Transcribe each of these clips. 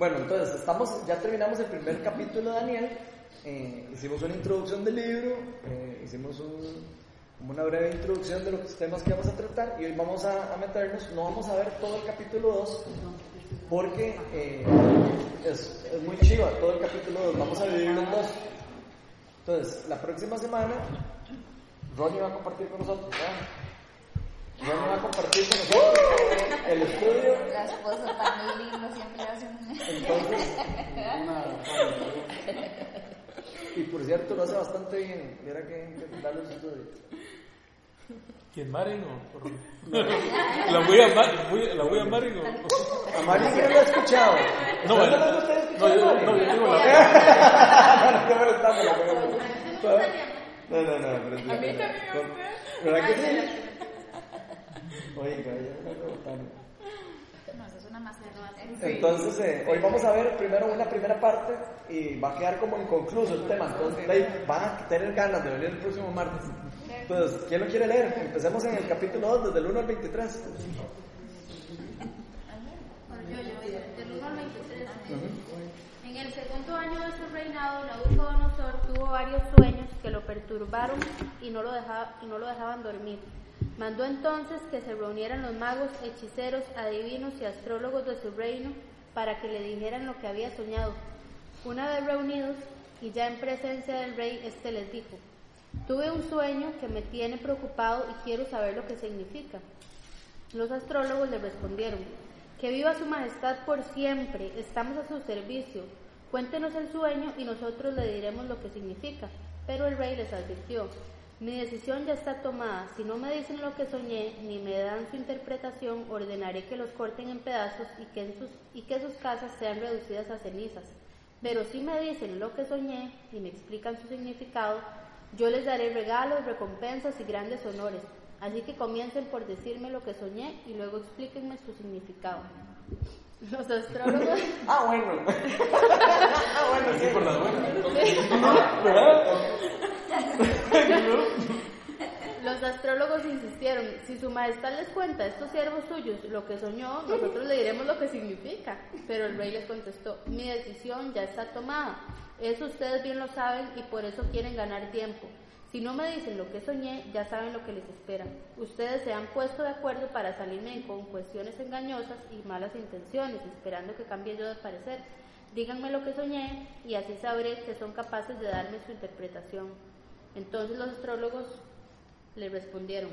Bueno, entonces estamos, ya terminamos el primer capítulo de Daniel. Eh, hicimos una introducción del libro, eh, hicimos un, una breve introducción de los temas que vamos a tratar y hoy vamos a, meternos, no vamos a ver todo el capítulo 2 porque eh, es, es muy chiva todo el capítulo 2, vamos a dividirlo en dos. Entonces, la próxima semana, Ronnie va a compartir con nosotros. ¿verdad? Ronnie va a compartir con nosotros el estudio. La esposa tan lindo siempre hacen. Entonces, y por cierto, lo hace bastante bien. Mira que, darle su estudio. ¿Quién Maren o? La voy a voy- la voy a Maren o. A Mari que no lo ha escuchado. No, ¿Ustedes bueno. no lo han No, escuchado, yo, Mari? no, yo digo la. No, no, no, molestamos, no, molestamos. No, no, no, pero sí, A mí pero- también me con- gusta. ¿Verdad que sí? Oiga, ya me rebotando. No, eso es una masterclass. Entonces, eh, hoy vamos a ver primero una primera parte y va a quedar como inconcluso el tema. Entonces, ahí van a tener ganas de venir el próximo martes. Entonces, ¿quién lo quiere leer? Empecemos en el capítulo 2, desde el 1 al 23. Bueno, yo, yo, del 1 al 23. En el segundo año de su reinado, Nabucodonosor tuvo varios sueños que lo perturbaron y no lo, dejaba- y no lo dejaban dormir. Mandó entonces que se reunieran los magos, hechiceros, adivinos y astrólogos de su reino para que le dijeran lo que había soñado. Una vez reunidos y ya en presencia del rey, éste les dijo, tuve un sueño que me tiene preocupado y quiero saber lo que significa. Los astrólogos le respondieron, que viva su majestad por siempre, estamos a su servicio. Cuéntenos el sueño y nosotros le diremos lo que significa. Pero el rey les advirtió, mi decisión ya está tomada, si no me dicen lo que soñé ni me dan su interpretación, ordenaré que los corten en pedazos y que, en sus, y que sus casas sean reducidas a cenizas. Pero si me dicen lo que soñé y me explican su significado, yo les daré regalos, recompensas y grandes honores. Así que comiencen por decirme lo que soñé y luego explíquenme su significado. Los astrólogos, Ah, bueno. ah, bueno, sí. Por las buenas. los astrólogos insistieron, si su majestad les cuenta a estos siervos suyos lo que soñó, nosotros le diremos lo que significa. Pero el rey les contestó, mi decisión ya está tomada. Eso ustedes bien lo saben y por eso quieren ganar tiempo. Si no me dicen lo que soñé, ya saben lo que les espera. Ustedes se han puesto de acuerdo para salirme con cuestiones engañosas y malas intenciones, esperando que cambie yo de parecer. Díganme lo que soñé y así sabré que son capaces de darme su interpretación. Entonces los astrólogos le respondieron,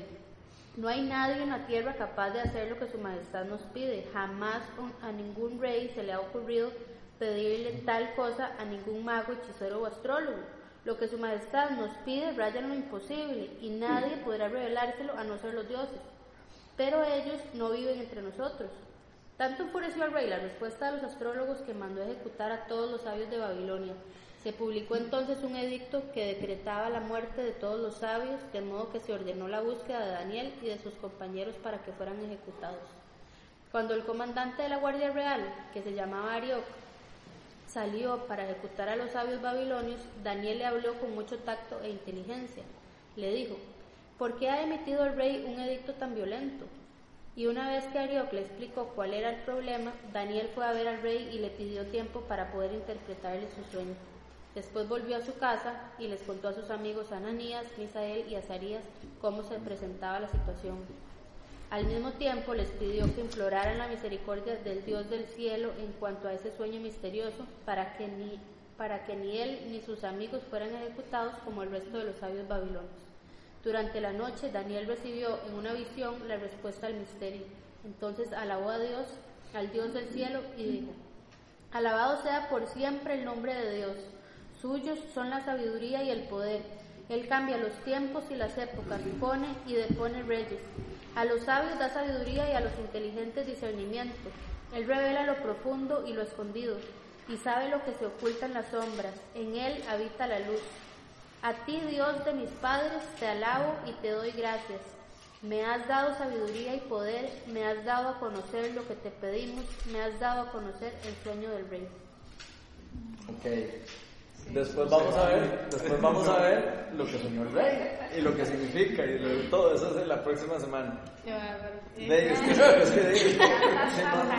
no hay nadie en la tierra capaz de hacer lo que su majestad nos pide. Jamás a ningún rey se le ha ocurrido pedirle tal cosa a ningún mago, hechicero o astrólogo. Lo que su majestad nos pide raya en lo imposible y nadie podrá revelárselo a no ser los dioses. Pero ellos no viven entre nosotros. Tanto enfureció al rey la respuesta de los astrólogos que mandó ejecutar a todos los sabios de Babilonia. Se publicó entonces un edicto que decretaba la muerte de todos los sabios, de modo que se ordenó la búsqueda de Daniel y de sus compañeros para que fueran ejecutados. Cuando el comandante de la Guardia Real, que se llamaba Arioc, salió para ejecutar a los sabios babilonios, Daniel le habló con mucho tacto e inteligencia. Le dijo, ¿por qué ha emitido el rey un edicto tan violento? Y una vez que Arioc le explicó cuál era el problema, Daniel fue a ver al rey y le pidió tiempo para poder interpretarle su sueño. Después volvió a su casa y les contó a sus amigos Ananías, Misael y Azarías cómo se presentaba la situación. Al mismo tiempo les pidió que imploraran la misericordia del Dios del cielo en cuanto a ese sueño misterioso para que ni, para que ni él ni sus amigos fueran ejecutados como el resto de los sabios babilonios. Durante la noche Daniel recibió en una visión la respuesta al misterio. Entonces alabó a Dios, al Dios del cielo, y dijo, Alabado sea por siempre el nombre de Dios. Suyos son la sabiduría y el poder. Él cambia los tiempos y las épocas, pone y depone reyes. A los sabios da sabiduría y a los inteligentes discernimiento. Él revela lo profundo y lo escondido, y sabe lo que se oculta en las sombras. En él habita la luz. A ti, Dios de mis padres, te alabo y te doy gracias. Me has dado sabiduría y poder, me has dado a conocer lo que te pedimos, me has dado a conocer el sueño del rey. Ok. Después vamos a ver, después vamos a ver lo que soñó el rey y lo que significa y lo- todo eso es en la próxima semana. De, es que, es que si, no,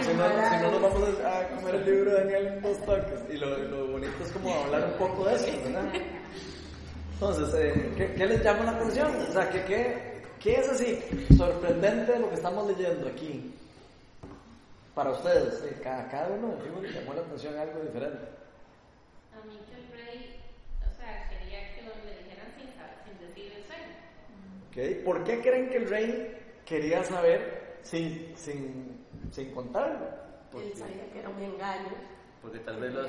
si, no, si no nos vamos a comer el libro de Daniel en dos toques y lo, lo bonito es como hablar un poco de eso, ¿verdad? Entonces, eh, ¿qué, qué les llama la atención? O sea, ¿qué, qué, ¿qué es así sorprendente de lo que estamos leyendo aquí? Para ustedes, eh, cada, cada uno de fijo le llamó la atención algo diferente. A mí que el rey, o sea, quería que lo le dijeran sin, saber- sin decir el sueño. ¿Por qué creen que el rey quería saber sin, sin, sin contarlo? Él sabía que era un engaño. Porque tal vez los,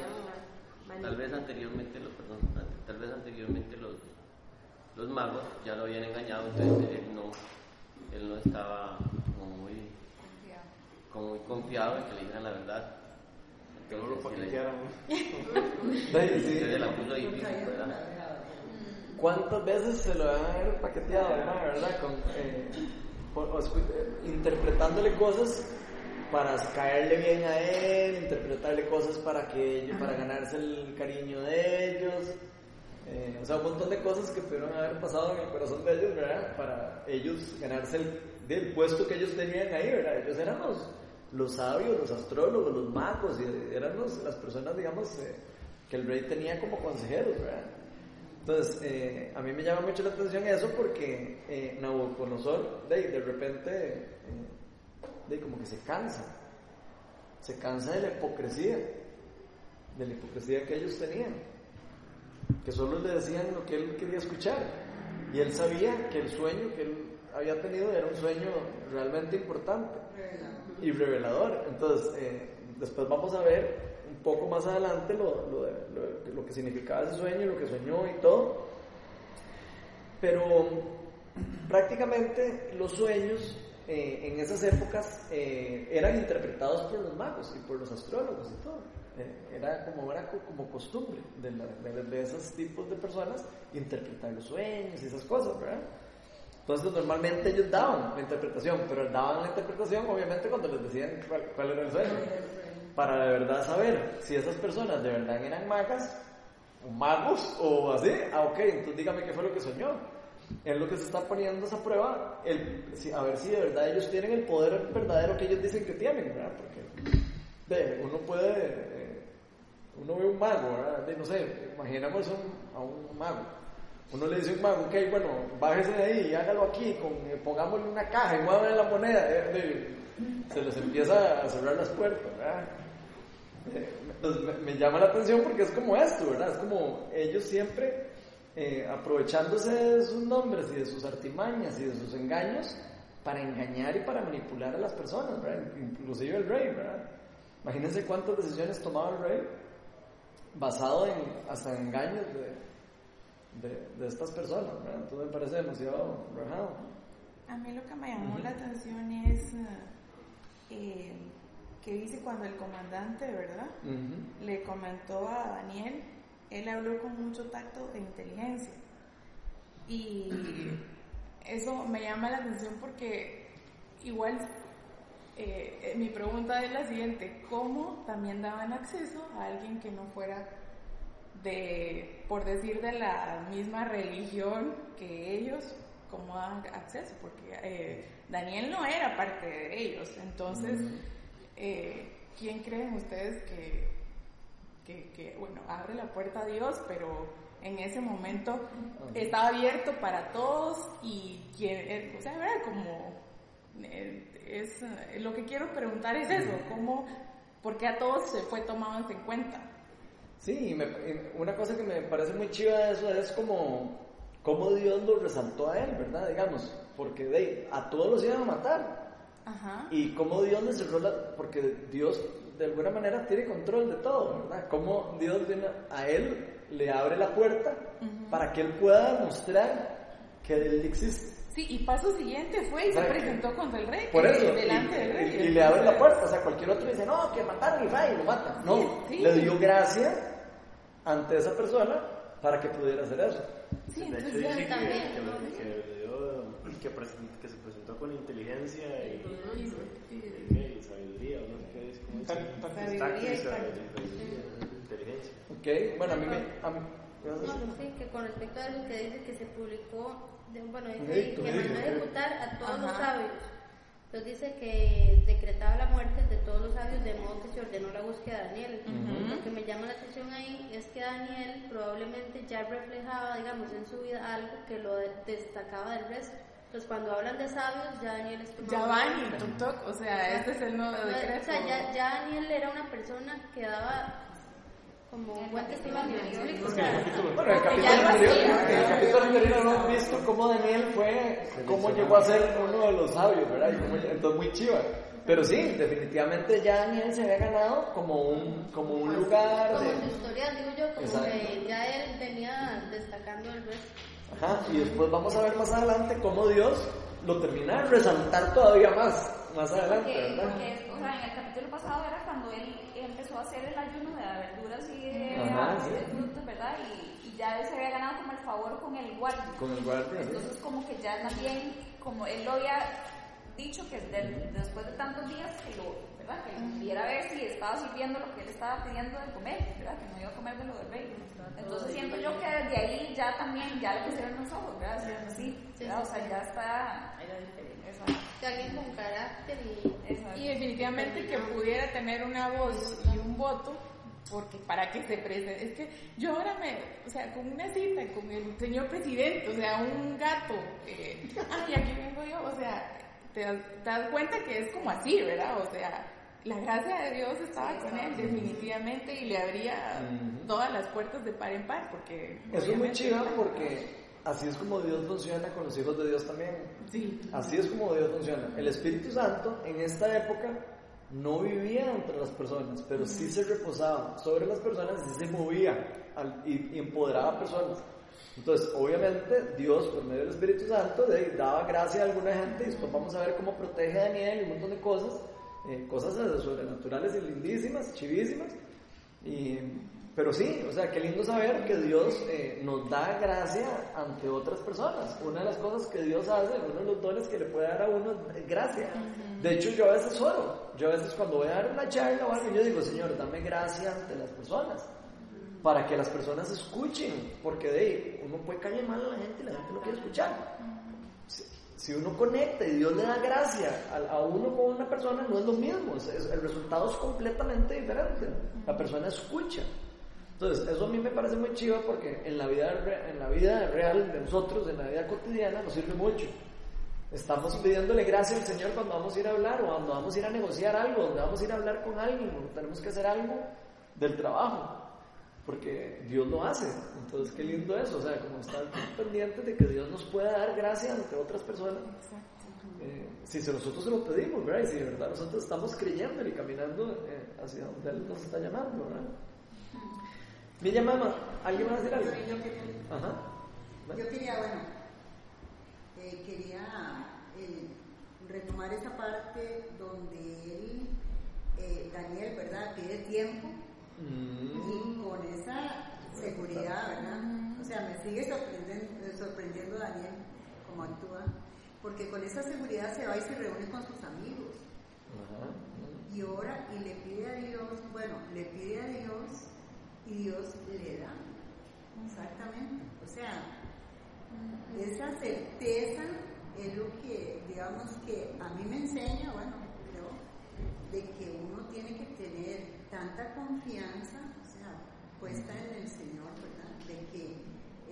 tal vez anteriormente los, perdón, tal vez anteriormente los, los magos ya lo habían engañado, entonces él no, él no estaba como muy, como muy confiado en que le dijeran la verdad. Que no lo Entonces, sí paquetearan. Sí, sí. entonces la puso difícil, ¿verdad? ¿Cuántas veces se lo van a haber paqueteado, verdad? Con, eh, eh, interpretándole cosas para caerle bien a él, interpretarle cosas para que para ganarse el cariño de ellos. eh, o sea, un montón de cosas que pudieron haber pasado en el corazón de ellos, ¿verdad? Para ellos ganarse el, del puesto que ellos tenían ahí, ¿verdad? Ellos eran los, sabios, los astrólogos, los magos, y eran los- las personas, digamos, que el rey tenía como consejeros, ¿verdad? Entonces, eh, a mí me llama mucho la atención eso porque eh, Nabucodonosor, de, de repente, eh, como que se cansa, se cansa de la hipocresía, de la hipocresía que ellos tenían, que solo le decían lo que él quería escuchar. Y él sabía que el sueño que él había tenido era un sueño realmente importante y revelador. Entonces, eh, después vamos a ver poco más adelante lo, lo, lo- lo que significaba ese sueño, lo que soñó y todo. Pero prácticamente los sueños eh, en esas épocas eh, eran interpretados por los magos y por los astrólogos y todo. Eh, era como, era co- como costumbre de, la- de- de esos tipos de personas interpretar los sueños y esas cosas, ¿verdad? Entonces normalmente ellos daban la interpretación, pero daban la interpretación obviamente cuando les decían cuál, cuál era el sueño. Para de verdad saber si esas personas de verdad eran magas, o magos, o así. Ah, ok, entonces dígame qué fue lo que soñó. Es lo que se está poniendo esa prueba, a ver si de verdad ellos tienen el poder verdadero que ellos dicen que tienen, ¿verdad? Porque de, uno puede, eh, uno ve un mago, ¿verdad? No sé, imaginemos un- a un mago. Uno le dice a un mago, ok, bueno, bájese de ahí hágalo aquí, con, eh, pongámosle una caja y muévale la moneda. eh, se les empieza a cerrar las puertas, ¿verdad? Eh, me, llama la atención porque es como esto, ¿verdad? Es como ellos siempre eh, aprovechándose de sus nombres y de sus artimañas y de sus engaños para engañar y para manipular a las personas, ¿verdad? Inclusive el rey, ¿verdad? Imagínense cuántas decisiones tomaba el rey basado en hasta en engaños de, de, estas personas, ¿verdad? Entonces me parece demasiado rajado. A mí lo que me llamó la atención es eh, que dice cuando el comandante, ¿verdad? Le comentó a Daniel, él habló con mucho tacto e inteligencia. Y eso me llama la atención porque igual eh, eh, mi pregunta es la siguiente, ¿cómo también daban acceso a alguien que no fuera de, por decir, de la misma religión que ellos, cómo daban acceso? Porque eh, Daniel no era parte de ellos, entonces, eh, ¿quién creen ustedes que, que, que, bueno, abre la puerta a Dios, pero en ese momento estaba abierto para todos y quien, eh, o sea, ¿verdad? Como eh, es eh, lo que quiero preguntar es eso, cómo, por qué a todos se fue tomado en cuenta. Sí, me- una cosa que me parece muy chiva de eso es como, como Dios lo resaltó a él, ¿verdad? Digamos, porque de, a todos los iban a matar. Ajá. Y cómo Dios le cerró la... Porque Dios de alguna manera tiene control de todo, ¿verdad? Cómo Dios viene a él, le abre la puerta para que él pueda demostrar que él existe. Sí, y paso siguiente fue y se Exacto. presentó contra el rey, Por eso, delante y, del rey. y- y le abre la puerta, o sea, cualquier otro dice, no, que mataron y va y lo matan. No, Sí, sí. le dio gracia ante esa persona para que pudiera hacer eso. Sí, De hecho entonces dice que, también, que, ¿no? que que, que se presentó con inteligencia y, y- y- y sabiduría, o no sé qué es, como Tac- tac- Sabiduría inteligencia. Ok, bueno, a mí me... A mí, ¿qué vas a No, decir? sí, que con respecto a lo que dice que se publicó, de- bueno, dice que mandó a ejecutar a todos los Ajá. sabios. Entonces dice que decretaba la muerte de todos los sabios de modo que se ordenó la búsqueda de Daniel. Lo que me llama la atención ahí es que Daniel probablemente ya reflejaba, digamos, en su vida algo que lo de- destacaba del resto. Entonces cuando hablan de sabios, ya Daniel es como... Ya van y tuk tuk, o sea, este es el nuevo O decreto. sea, ya, ya Daniel era una persona que daba como un buen testimonio bíblico. o sea, Bueno, en el capítulo anterior, el capítulo anterior hemos visto cómo Daniel fue, cómo llegó a ser uno de los sabios, ¿verdad? Y cómo- entonces muy chiva. Pero sí, definitivamente ya Daniel se había ganado como un, como un lugar Como de... su historia, digo yo, como Exacto. que ya él venía destacando el resto. Ajá, y después vamos a ver más adelante cómo Dios lo termina de resaltar todavía más, más adelante, Porque, ¿verdad? porque, o sea, en el capítulo pasado era cuando él empezó a hacer el ayuno de verduras y de, Ajá, sí. de frutos, ¿verdad? Y, y ya él se había ganado como el favor con el guardia. Con el guardia, sí. Entonces, como que ya también, como él lo había dicho, que de- después de tantos días, que lo, ¿verdad? Que viera a ver si estaba sirviendo lo que él estaba pidiendo de comer, ¿verdad? Que no iba a comer de lo del rey. Entonces, siento yo que desde ahí ya también, ya le pusieron los ojos, ¿verdad? Decían así, ¿verdad? O sea, ya está. Que alguien con carácter y... Y definitivamente que pudiera tener una voz y un voto, porque para que se presente, es que yo ahora me, o sea, con una cita con el señor presidente, o sea, un gato, eh, ay, aquí vengo yo, o sea, te te das cuenta que es como así, ¿verdad? O sea, la gracia de Dios estaba con él definitivamente y le abría Ujú. todas las puertas de par en par, porque... Eso es muy chido porque así es como Dios funciona con los hijos de Dios también. Sí. Así es como Dios funciona. El Espíritu Santo en esta época no vivía entre las personas, pero sí se reposaba sobre las personas y sí se movía y, empoderaba a personas. Entonces, obviamente, Dios, por medio del Espíritu Santo, daba gracia a alguna gente y después vamos a ver cómo protege a Daniel y un montón de cosas, eh, cosas sobrenaturales y lindísimas, chivísimas. Y, pero sí, o sea, qué lindo saber que Dios eh, nos da gracia ante otras personas. Una de las cosas que Dios hace, uno de los dones que le puede dar a uno es gracia. De hecho, yo a veces oro. Yo a veces cuando voy a dar una charla o algo, yo digo, Señor, dame gracia ante las personas. Para que las personas escuchen. Porque de ahí, uno puede caer mal a la gente y la gente no quiere escuchar. Si, uno conecta y Dios le da gracia a, uno con una persona, no es lo mismo. el resultado es completamente diferente. La persona escucha. Entonces, eso a mí me parece muy chido porque en la vida, en la vida real de nosotros, en la vida cotidiana, nos sirve mucho. Estamos pidiéndole gracia al Señor cuando vamos a ir a hablar o cuando vamos a ir a negociar algo, donde vamos a ir a hablar con alguien, o tenemos que hacer algo del trabajo, porque Dios lo hace. Entonces, qué lindo eso, o sea, como estar pendientes de que Dios nos pueda dar gracia ante otras personas. Eh, si se- nosotros se lo pedimos, ¿verdad? Y si de verdad nosotros estamos creyendo y caminando eh, hacia donde Él nos está llamando, ¿verdad? Mi llamada, ¿alguien va a decir algo? Yo quería, Ajá. yo quería, bueno, eh, quería eh, retomar esa parte donde él, eh, Daniel, ¿verdad? Pide tiempo Mm. y con esa seguridad, ¿verdad? O sea, me sigue sorprendiendo, sorprendiendo Daniel cómo actúa, porque con esa seguridad se va y se reúne con sus amigos y ora y le pide a Dios, bueno, le pide a Dios y Dios le da. Exactamente. O sea, esa certeza es lo que, digamos, que a mí me enseña, bueno, creo, de que uno tiene que tener tanta confianza, o sea, puesta en el Señor, ¿verdad? De que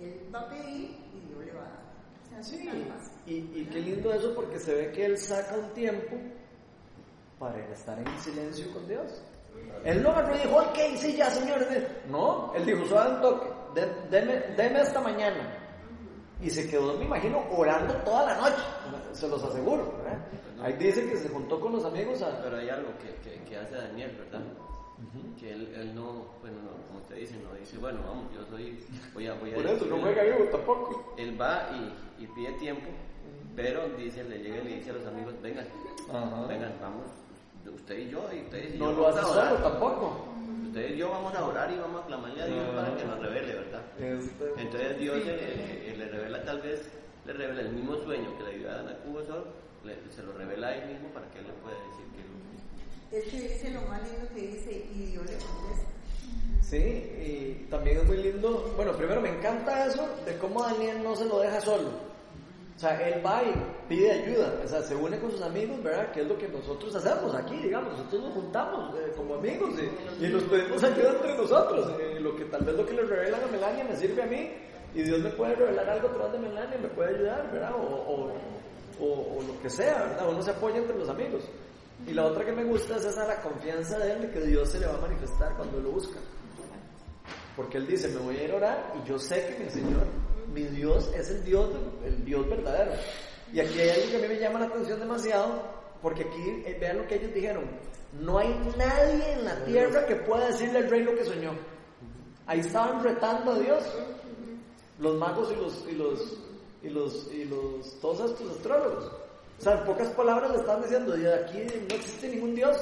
Él va a pedir y Dios le va a dar. O sea, fácil. Y, y qué lindo eso porque se ve que él saca un tiempo para estar en silencio con Dios. Él no agarró y dijo, ok, sí, ya, señor. No, él dijo, suave un toque, de- deme, deme esta mañana. Y se quedó, me imagino, orando toda la noche, se los aseguro. ¿verdad? Ahí dice que se juntó con los amigos a... Pero hay algo que, que, que hace Daniel, ¿verdad? Que él, él no, bueno, no, como usted dice, no dice, bueno, vamos, yo soy, voy a, voy a... Por eso no juega vivo tampoco. Él va y, y pide tiempo, pero dice, le llega y le dice a los amigos, vengan, vengan, vamos, usted y yo, y ustedes y No yo lo vamos hace a orar. solo tampoco. Ustedes y yo vamos a orar y vamos a clamarle a Dios para que nos revele, ¿verdad? Este, Entonces Dios le, le- le revela tal vez, le revela el mismo sueño que le dio a Nabucodonosor, le se lo revela a él mismo para que él le pueda decir que Es que dice lo más lindo que dice y Dios le contesta. Sí, y también es muy lindo. Bueno, primero me encanta eso de cómo Daniel no se lo deja solo. O sea, él va y pide ayuda, o sea, se une con sus amigos, ¿verdad? Que es lo que nosotros hacemos aquí, digamos, nosotros nos juntamos eh, como amigos y, y nos pedimos ayuda entre nosotros. Eh, lo que tal vez lo que le revelan a Melania me sirve a mí y Dios me puede revelar algo a través de Melania, me puede ayudar, ¿verdad? O, o, o- o lo que sea, ¿verdad? Uno se apoya entre los amigos. Y la otra que me gusta es esa la confianza de él de que Dios se le va a manifestar cuando lo busca. Porque él dice, me voy a ir a orar y yo sé que mi Señor, mi Dios es el Dios, el Dios verdadero. Y aquí hay algo que a mí me llama la atención demasiado, porque aquí eh, vean lo que ellos dijeron. No hay nadie en la tierra que pueda decirle al rey lo que soñó. Ahí estaban retando a Dios. Los magos y los, y los, y los, y los, todos estos astrólogos. O sea, en pocas palabras le estaban diciendo, "Y aquí no existe ningún Dios.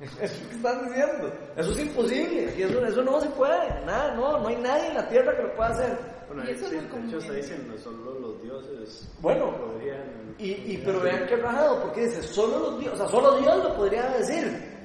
Eso es lo que están diciendo. Eso es imposible. Y eso, eso no se puede. Nada, no, no hay nadie en la tierra que lo pueda hacer. Bueno, Y eso es sí, de hecho está en- diciendo, solo los dioses Bueno, podrían... Y, y pero vean qué rajado, porque dice, solo los Dios, o sea, solo Dios lo podría decir.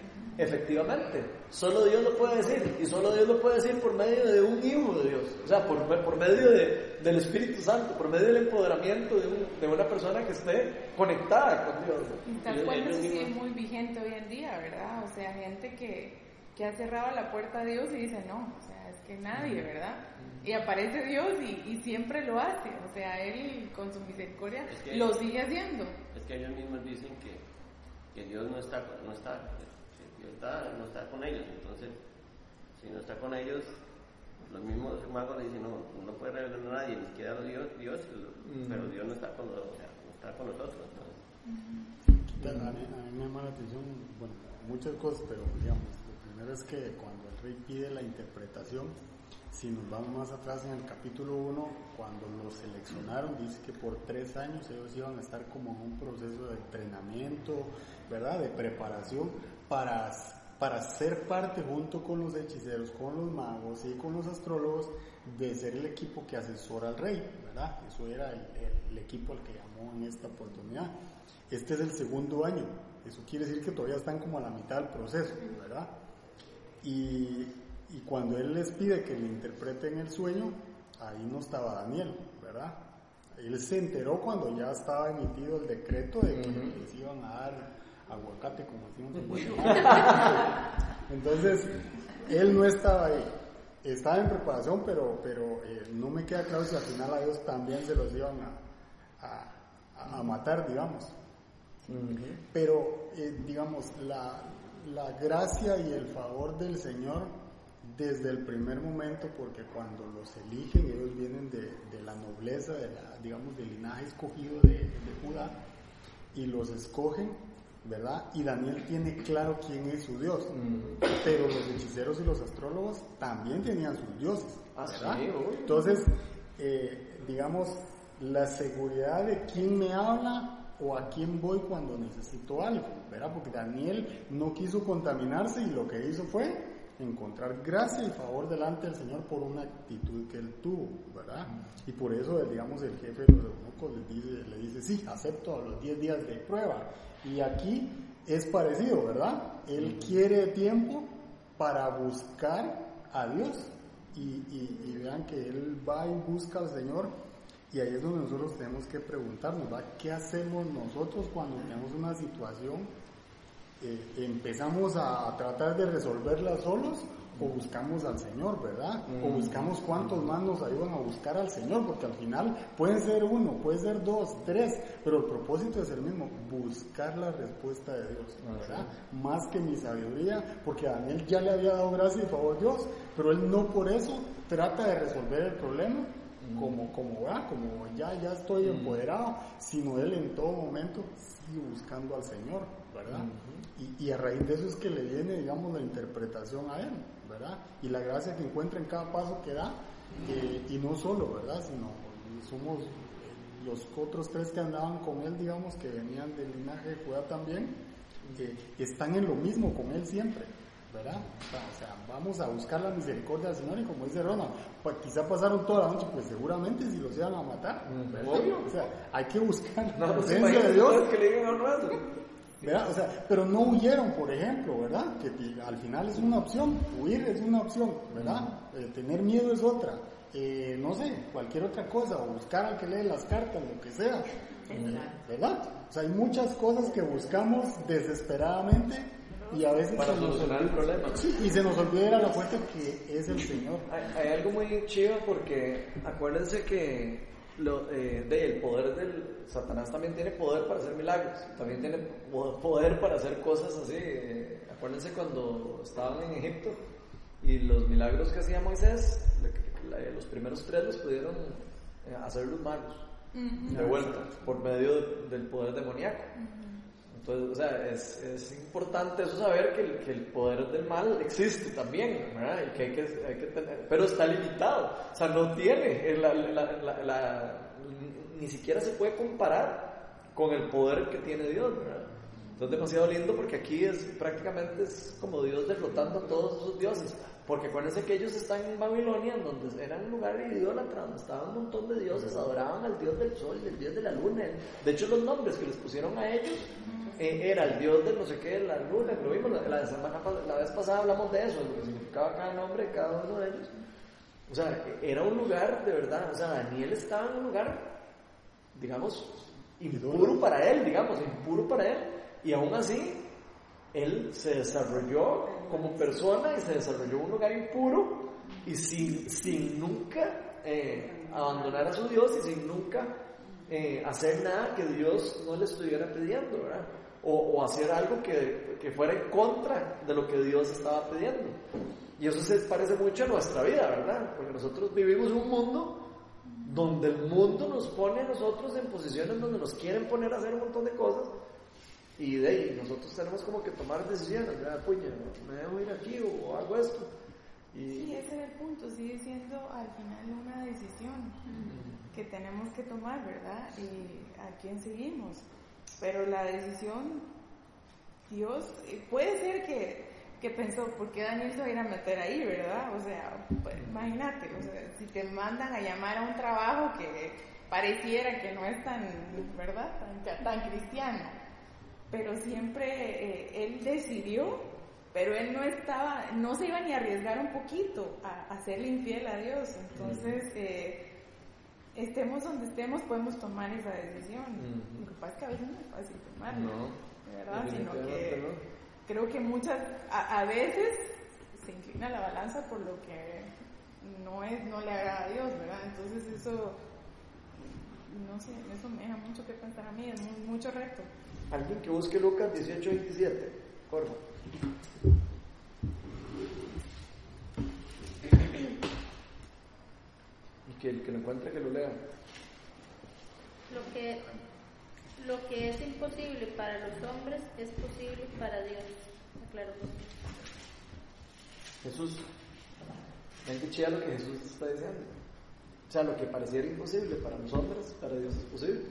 Efectivamente, solo Dios lo puede decir. Y solo Dios lo puede decir por medio de un hijo de Dios. O sea, por, por medio de- del Espíritu Santo, por medio del empoderamiento de, un- de una persona que esté conectada con Dios. Y tal cual eso sigue muy vigente hoy en día, ¿verdad? O sea, gente que, que ha cerrado la puerta a Dios y dice, no, o sea, es que nadie, ¿verdad? Y aparece Dios y, y siempre lo hace, o sea, Él con su misericordia Es que- lo sigue haciendo. Es que ellos mismos dicen que, que Dios no está, no está, Dios está- no está con ellos. Entonces, si no está con ellos, los mismos magos le dicen, no, no puede revelar a nadie, ni siquiera a Dios, Dios pero Dios no está con nosotros, o sea, no está con nosotros. entonces. Bueno, a, mí, a mí me llama la atención, bueno, muchas cosas, pero digamos, lo primero es que cuando el rey pide la interpretación, si nos vamos más atrás en el capítulo 1, cuando los seleccionaron, dice que por tres años ellos iban a estar como en un proceso de entrenamiento, ¿verdad? De preparación para, para ser parte junto con los hechiceros, con los magos y con los astrólogos de ser el equipo que asesora al rey, ¿verdad? Eso era el, el- el equipo al que llamó en esta oportunidad. Este es el segundo año, eso quiere decir que todavía están como a la mitad del proceso, ¿verdad? Y, y cuando él les pide que le interpreten el sueño, ahí no estaba Daniel, ¿verdad? Él se enteró cuando ya estaba emitido el decreto de que les iban a dar aguacate, como decimos en Guatemala. Entonces, él no estaba ahí. Estaba en preparación, pero, pero eh, no me queda claro si al final a ellos también se los iban a, a- a matar, digamos. Pero, eh, digamos, la, la gracia y el favor del Señor desde el primer momento, porque cuando los eligen, ellos vienen de, de la nobleza, de la, digamos, del linaje escogido de, de Judá, y los escogen, ¿verdad? Y Daniel tiene claro quién es su Dios. Pero los hechiceros y los astrólogos también tenían sus dioses, Ah, ¿verdad? Entonces, eh, digamos, la seguridad de quién me habla o a quién voy cuando necesito algo, ¿verdad? Porque Daniel no quiso contaminarse y lo que hizo fue encontrar gracia y favor delante del Señor por una actitud que él tuvo, ¿verdad? Y por eso, digamos, el jefe de los eunucos le dice, le dice, sí, acepto a los 10 días de prueba. Y aquí es parecido, ¿verdad? Él quiere tiempo para buscar a Dios. Y, y- y vean que él va y busca al Señor. Y ahí es donde nosotros tenemos que preguntarnos, ¿verdad? ¿Qué hacemos nosotros cuando tenemos una situación eh, empezamos a, a tratar de resolverla solos o buscamos al Señor, ¿verdad? O buscamos cuántos más nos ayudan a buscar al Señor, porque al final pueden ser uno, puede ser dos, tres, pero el propósito es el mismo, buscar la respuesta de Dios, ¿verdad? Más que mi sabiduría, porque a Daniel ya le había dado gracia y favor Dios, pero él no por eso trata de resolver el problema, como, como, ¿verdad? como ya, ya estoy empoderado, sino él en todo momento sigue buscando al Señor, ¿verdad? Y, y a raíz de eso es que le viene, digamos, la interpretación a él, ¿verdad? Y la gracia que encuentra en cada paso que da, eh, y no solo, ¿verdad? Sino somos eh, los otros tres que andaban con él, digamos, que venían del linaje de Judá también, que están en lo mismo con él siempre, ¿verdad? O sea, vamos a buscar la misericordia del Señor y como dice Ronald, pues quizá pasaron toda la noche, pues seguramente si los iban a matar, ¿verdad? obvio. O sea, hay que buscar la No, no se presencia de Dios que le digan a. ¿verdad? O sea, pero no huyeron, por ejemplo, ¿verdad? Que al final es una opción, huir es una opción, ¿verdad? Eh, tener miedo es otra. Eh, no sé, cualquier otra cosa, o buscar al que lee las cartas, lo que sea, ¿verdad? O sea, hay muchas cosas que buscamos desesperadamente y a veces Para solucionar el problema. Sí, y se nos olvida la fuente que es el Señor. Hay, hay algo muy chido porque acuérdense que lo, eh, de, el poder del Satanás también tiene poder para hacer milagros, también tiene po- poder para hacer cosas así. eh, acuérdense cuando estaban en Egipto y los milagros que hacía Moisés, la- la- los primeros tres los pudieron eh, hacer los magos de vuelta por medio de- del poder demoníaco. Entonces, o sea, es, es importante eso saber que el, que el poder del mal existe también, ¿verdad? Y que hay que, hay que tener, pero está limitado, o sea, no tiene, eh, la- la- la- ni siquiera se puede comparar con el poder que tiene Dios, ¿verdad? Entonces, demasiado lindo porque aquí es prácticamente es como Dios derrotando a todos esos dioses. Porque acuérdense que ellos están en Babilonia, en donde era un lugar idólatra, donde estaban un montón de dioses, adoraban al dios del sol, el dios de la luna. De hecho, los nombres que les pusieron a ellos eh, era el dios de no sé qué, la luna, lo vimos la, la semana la vez pasada hablamos de eso, lo que significaba cada nombre cada uno de ellos. O sea, era un lugar de verdad, o sea, Daniel estaba en un lugar, digamos, impuro para él, digamos, impuro para él, y aún así, él se desarrolló como persona y se desarrolló en un lugar impuro y sin, sin nunca eh, abandonar a su Dios y sin nunca eh, hacer nada que Dios no le estuviera pidiendo, ¿verdad? O, o hacer algo que, que fuera en contra de lo que Dios estaba pidiendo. Y eso se parece mucho a nuestra vida, ¿verdad? Porque nosotros vivimos un mundo donde el mundo nos pone a nosotros en posiciones donde nos quieren poner a hacer un montón de cosas y de ahí nosotros tenemos como que tomar decisiones, ¿verdad? Puña, me debo ir aquí o hago esto. Y Sí, ese es el punto, sigue siendo al final una decisión que tenemos que tomar, ¿verdad? Y a quién seguimos. Pero la decisión, Dios, eh, puede ser que, que pensó, ¿por qué Daniel se va a ir a meter ahí, verdad? O sea, pues, imagínate, o sea, si te mandan a llamar a un trabajo que pareciera que no es tan, ¿verdad? Tan, tan cristiano. Pero siempre eh, él decidió pero él no estaba, no se iba ni a arriesgar un poquito a, a serle infiel a Dios. Entonces, eh, estemos donde estemos, podemos tomar esa decisión. Ujú. Lo que pasa es que a veces no es fácil tomarla, No, de verdad, sino que no. creo que muchas, a, a veces se inclina la balanza por lo que no es, no le agrada a Dios, ¿verdad? Entonces eso, no sé, eso me deja mucho que pensar a mí, es mu- mucho reto. alguien que busque Lucas 18, 27, por favor. Que el que lo encuentre que lo lea. Lo que, lo que es imposible para los hombres es posible para Dios. Aclaró Jesús, ven que chida lo que Jesús está diciendo. O sea, lo que pareciera imposible para los hombres, para Dios es posible.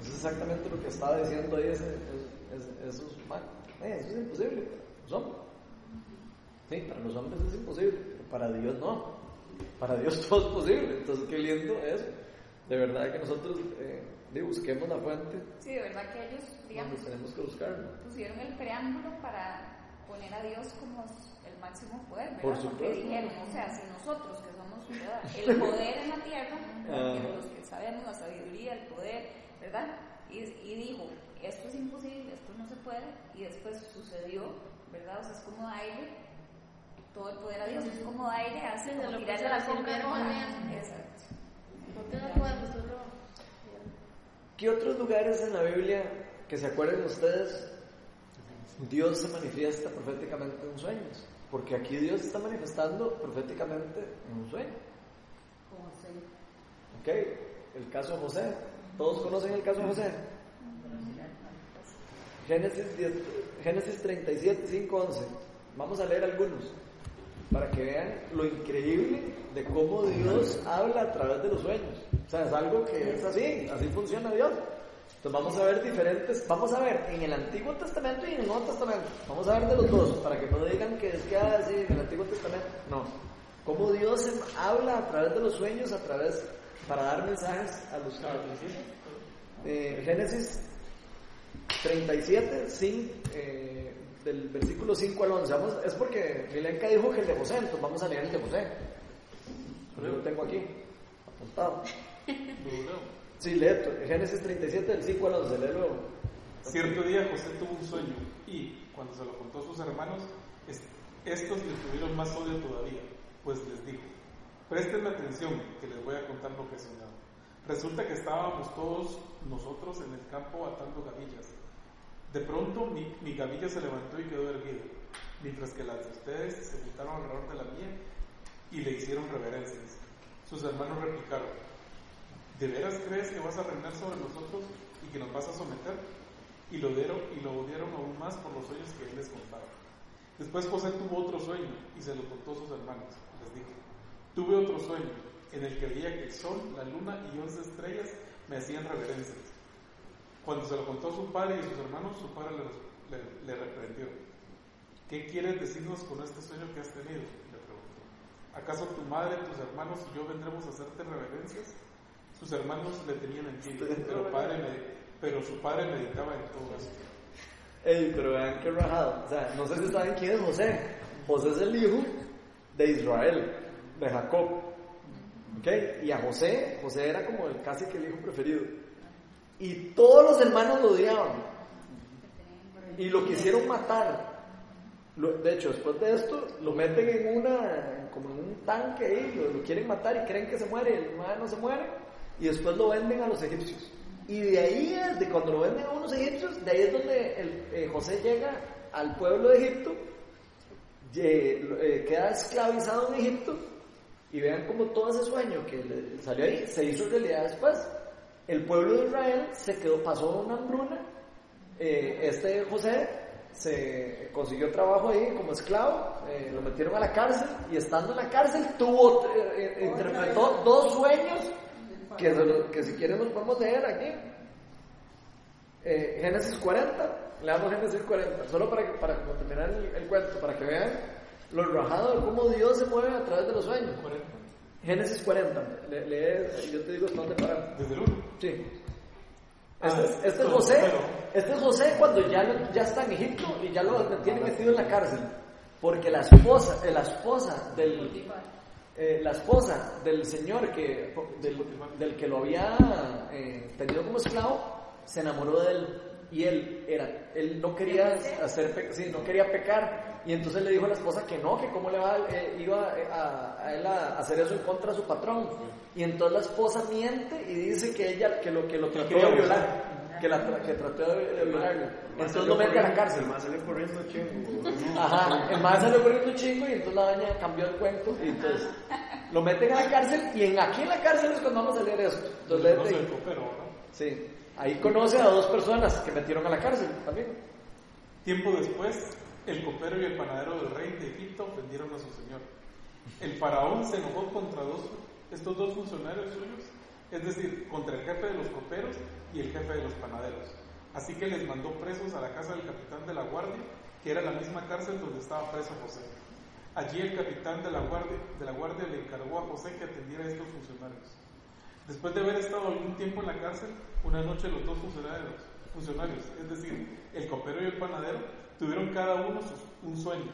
Eso es exactamente lo que estaba diciendo ahí ese, ese- esos humanos. Eh, eso es imposible para los hombres. Sí, para los hombres es imposible, pero para Dios no. Para Dios todo es posible. Entonces, qué lindo eso. De verdad que nosotros eh, de busquemos la fuente Sí, de verdad que ellos, digamos, tenemos que buscarla. pusieron el preámbulo para poner a Dios como el máximo poder, ¿verdad? Por Porque supuesto. dijeron, o sea, si nosotros que somos ¿verdad? el poder en la tierra, los que sabemos la sabiduría, el poder, ¿verdad? Y, y dijo, esto es imposible, esto no se puede, y después sucedió, ¿verdad? O sea, es como aire, todo el poder a Dios, es como aire, hace Sí, como lo tirarle puso la sombra. Exacto. No podemos solo. ¿Qué otros lugares en la Biblia que se acuerden ustedes Dios se manifiesta proféticamente en sueños? Porque aquí Dios está manifestando proféticamente en un sueño. ¿Ok? El caso de José. ¿Todos conocen el caso de José? Génesis, 10 Génesis 37, 5, 11. Vamos a leer algunos para que vean lo increíble de cómo Dios habla a través de los sueños. O sea, es algo que es así, así funciona Dios. Entonces vamos a ver diferentes, vamos a ver en el Antiguo Testamento y en el Nuevo Testamento. Vamos a ver de los dos, para que no digan que es que así en el Antiguo Testamento. No. Cómo Dios em- habla a través de los sueños, a través, para dar mensajes a los, a. Eh, Génesis 37, sin, eh, del versículo 5 al 11. Vamos, es porque Milenka dijo que el de José, entonces vamos a leer el de José. Yo lo tengo aquí, apuntado. Sí, lee Génesis 37, del 5 al 11, léelo. Cierto día José tuvo un sueño y, cuando se lo contó a sus hermanos, es- estos le tuvieron más odio todavía, pues les dijo, prestenme atención que les voy a contar lo que he soñado. Resulta que estábamos todos nosotros en el campo atando gavillas. De pronto mi, mi gavilla se levantó y quedó erguida, mientras que las de ustedes se juntaron alrededor de la mía y le hicieron reverencias. Sus hermanos replicaron, ¿de veras crees que vas a reinar sobre nosotros y que nos vas a someter? Y lo, dieron, y lo odiaron aún más por los sueños que él les contaba. Después José tuvo otro sueño y se lo contó a sus hermanos. Les dijo, tuve otro sueño en el que veía que el sol, la luna y once estrellas me hacían reverencias. Cuando se lo contó a su padre y a sus hermanos, su padre le, le, le reprendió. ¿Qué quieres decirnos con este sueño que has tenido? Le preguntó. ¿Acaso tu madre, tus hermanos y yo vendremos a hacerte reverencias? Sus hermanos le tenían envidia, pero, padre me- pero su padre meditaba en todo esto. Ey, pero vean qué rajado. O sea, no sé si saben quién es José. José es el hijo de Israel, de Jacob. ¿Ok? Y a José, José era como el, casi que el hijo preferido. Y todos los hermanos lo odiaban. Y lo quisieron matar. De hecho, después de esto, lo meten en una, como en un tanque ahí, lo, quieren matar y creen que se muere, el hermano no se muere, y después lo venden a los egipcios. Y de ahí es, de cuando lo venden a unos egipcios, de ahí es donde eh, José llega al pueblo de Egipto, eh, queda esclavizado en Egipto, y vean como todo ese sueño que salió ahí se hizo realidad después. El pueblo de Israel se quedó, pasó una hambruna, eh, este José se consiguió trabajo ahí como esclavo, eh, lo metieron a la cárcel y estando en la cárcel tuvo, eh, interpretó dos sueños que, lo- que si quieren los podemos leer aquí. Eh, Génesis 40, leamos Génesis 40, solo para, que- para terminar el, el cuento, para que vean lo rajado de cómo Dios se mueve a través de los sueños. Génesis 40, le, lee- yo te digo hasta dónde parar. Desde el 1. Sí. Este, es, este es entonces, José, pero- este es José cuando ya, lo- ya está en Egipto y ya lo tienen metido en la cárcel. Porque la esposa, eh, la esposa del, eh, la esposa del señor que, del, del que lo había eh, tenido como esclavo, se enamoró de él y él era, él no quería hacer, sí, no quería pecar y entonces le dijo a la esposa que no, que cómo le va, eh, iba eh, a, a él a hacer eso en contra de su patrón y entonces la esposa miente y dice que ella que lo que lo trató de violar, que, la, tra- que trató de, violarlo, entonces lo mete a la cárcel. El más salió corriendo chingo. Ajá, el más salió corriendo chingo y entonces la doña cambió el cuento y entonces lo meten a la cárcel y en aquí en la cárcel es cuando vamos a leer esto. Entonces, copero, ¿no? Sí, ahí conoce a dos personas que metieron a la cárcel también. Tiempo después, el copero y el panadero del rey de Egipto ofendieron a su señor. El faraón se enojó contra dos, estos dos funcionarios suyos, es decir, contra el jefe de los coperos y el jefe de los panaderos. Así que les mandó presos a la casa del capitán de la guardia, que era la misma cárcel donde estaba preso José. Allí el capitán de la guardia, le encargó a José que atendiera a estos funcionarios. Después de haber estado algún tiempo en la cárcel, una noche los dos funcionarios, funcionarios es decir, el copero y el panadero, tuvieron cada uno un sueño,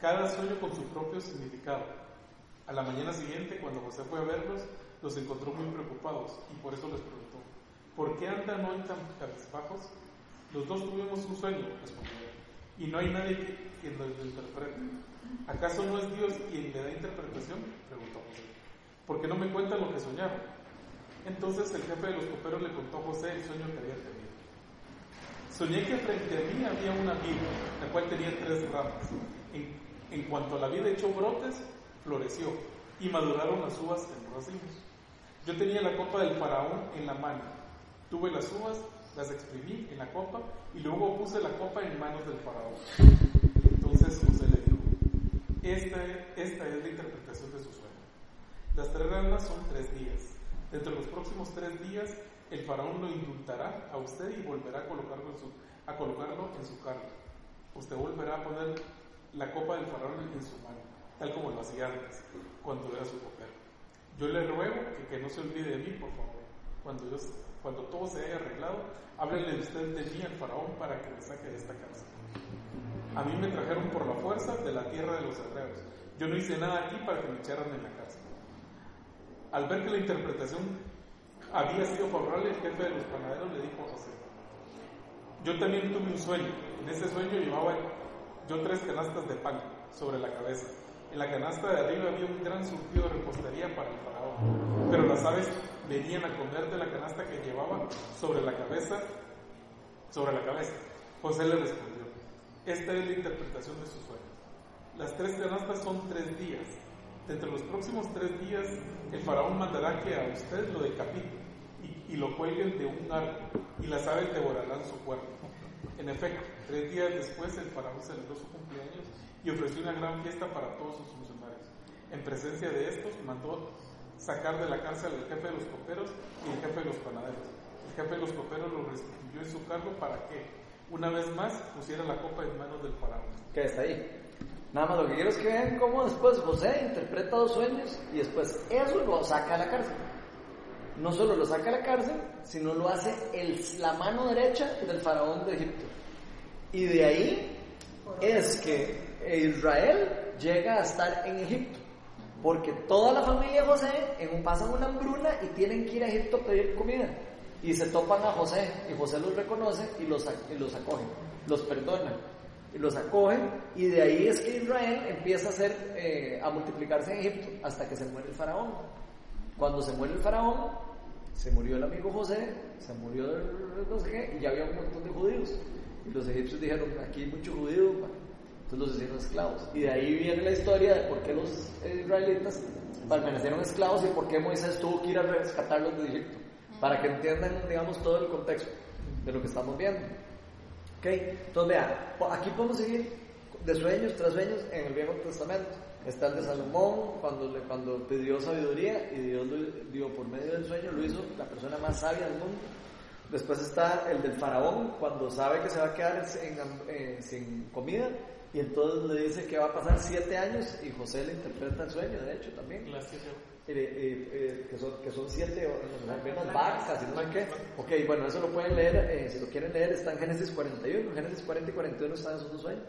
cada sueño con su propio significado. A la mañana siguiente, cuando José fue a verlos, los encontró muy preocupados y por eso les preguntó, ¿por qué andan hoy tan cabizbajos? Los dos tuvimos un sueño, respondieron, y no hay nadie que, quien lo interprete. ¿Acaso no es Dios quien le da interpretación? Preguntó José. ¿Por qué no me cuentan lo que soñaron? Entonces el jefe de los coperos le contó a José el sueño que había tenido. Soñé que frente a mí había una vid, la cual tenía tres ramas. En, cuanto la vid echó brotes, floreció y maduraron las uvas en racimos. Yo tenía la copa del faraón en la mano. Tuve las uvas, las exprimí en la copa y luego puse la copa en manos del faraón. Entonces José le dijo, esta, esta es la interpretación de su sueño. Las tres ramas son tres días. Dentro de los próximos tres días, el faraón lo indultará a usted y volverá a colocarlo en su, a. Usted volverá a poner la copa del faraón en su mano, tal como lo hacía antes, cuando era su copero. Yo le ruego que, no se olvide de mí, por favor. cuando, cuando todo se haya arreglado, háblenle usted de mí al faraón para que me saque de esta cárcel. A mí me trajeron por la fuerza de la tierra de los hebreos. Yo no hice nada aquí para que me echaran en la cárcel. Al ver que la interpretación había sido favorable, el jefe de los panaderos le dijo a José, yo también tuve un sueño. En ese sueño llevaba yo tres canastas de pan sobre la cabeza. En la canasta de arriba había un gran surtido de repostería para el faraón, pero las aves venían a comer de la canasta que llevaba sobre la cabeza, sobre la cabeza. José le respondió, esta es la interpretación de su sueño. Las tres canastas son tres días. Entre los próximos tres días, el faraón mandará que a usted lo decapite y, y lo cuelguen de un árbol, y las aves devorarán su cuerpo. En efecto, tres días después, el faraón celebró su cumpleaños y ofreció una gran fiesta para todos sus funcionarios. En presencia de estos, mandó sacar de la cárcel al jefe de los coperos y el jefe de los panaderos. El jefe de los coperos lo restituyó en su cargo para que, una vez más, pusiera la copa en manos del faraón. que está ahí. Nada más lo que quiero es que vean cómo después José interpreta dos sueños y después eso lo saca a la cárcel. No solo lo saca a la cárcel, sino lo hace el, la mano derecha del faraón de Egipto. Y de ahí es que Israel llega a estar en Egipto. Porque toda la familia de José en pasan una hambruna y tienen que ir a Egipto a pedir comida. Y se topan a José y José los reconoce y los, y los acoge, los perdona los acogen y de ahí es que Israel empieza a, hacer, eh, a multiplicarse en Egipto hasta que se muere el faraón. Cuando se muere el faraón, se murió el amigo José, se murió el no sé qué, y ya había un montón de judíos. Y los egipcios dijeron, aquí hay muchos judíos, entonces los hicieron esclavos. Y de ahí viene la historia de por qué los israelitas permanecieron esclavos y por qué Moisés tuvo que ir a rescatarlos de Egipto. Para que entiendan, digamos, todo el contexto de lo que estamos viendo. ¿Ok? Entonces, vean, aquí podemos seguir de sueños tras sueños en el Viejo Testamento. Está el de Salomón, cuando, le, cuando pidió sabiduría y Dios lo dio por medio del sueño, lo hizo la persona más sabia del mundo. Después está el del faraón, cuando sabe que se va a quedar sin, comida y entonces le dice que va a pasar siete años y José le interpreta el sueño, de hecho, también. Eh, eh, que, son, que son siete menos vacas y no qué. Ok, bueno, eso lo pueden leer, si lo quieren leer, está en Génesis 41. Génesis 40 y 41 están esos dos sueños.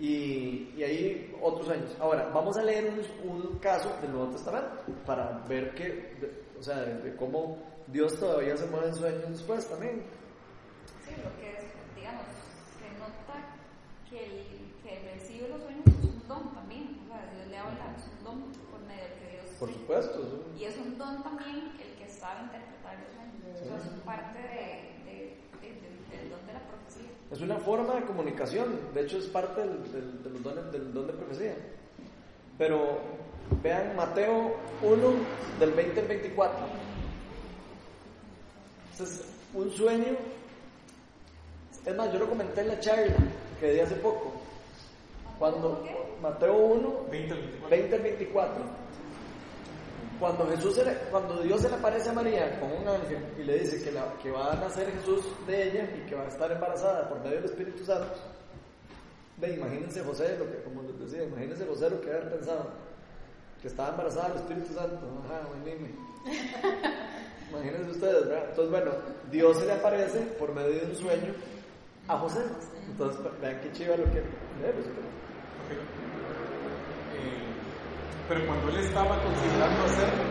Y, y ahí otros años. Ahora, vamos a leer un, caso del Nuevo Testamento para ver que, o sea, de, cómo Dios todavía se mueve en sueños después también. Sí, lo que es, digamos, se nota que el que recibe los sueños es un don también. O sea, Dios le habla, es un don por medio del que Dios. Por supuesto. Sí. Y es un don también el que sabe interpretar los sueños. Sí. Eso es parte de, de, del don de la profecía. Es una forma de comunicación, de hecho es parte del, del, de los dones, del don de profecía. Pero vean Mateo 1 del 20 al 24. Este es un sueño. Es más, yo lo comenté en la charla que di hace poco. Cuando Mateo 1, 20 al 24. Cuando, Jesús le, cuando Dios se le aparece a María con un ángel y le dice que, la, que va a nacer Jesús de ella y que va a estar embarazada por medio del Espíritu Santo, ve, imagínense José, lo que, como les decía, imagínense José lo que había pensado, que estaba embarazada del Espíritu Santo. Ajá, dime. imagínense ustedes, ¿verdad? Entonces, bueno, Dios se le aparece por medio de un sueño a José. Entonces, vean qué chiva lo que... Eh, pues, pero cuando él estaba considerando hacerlo,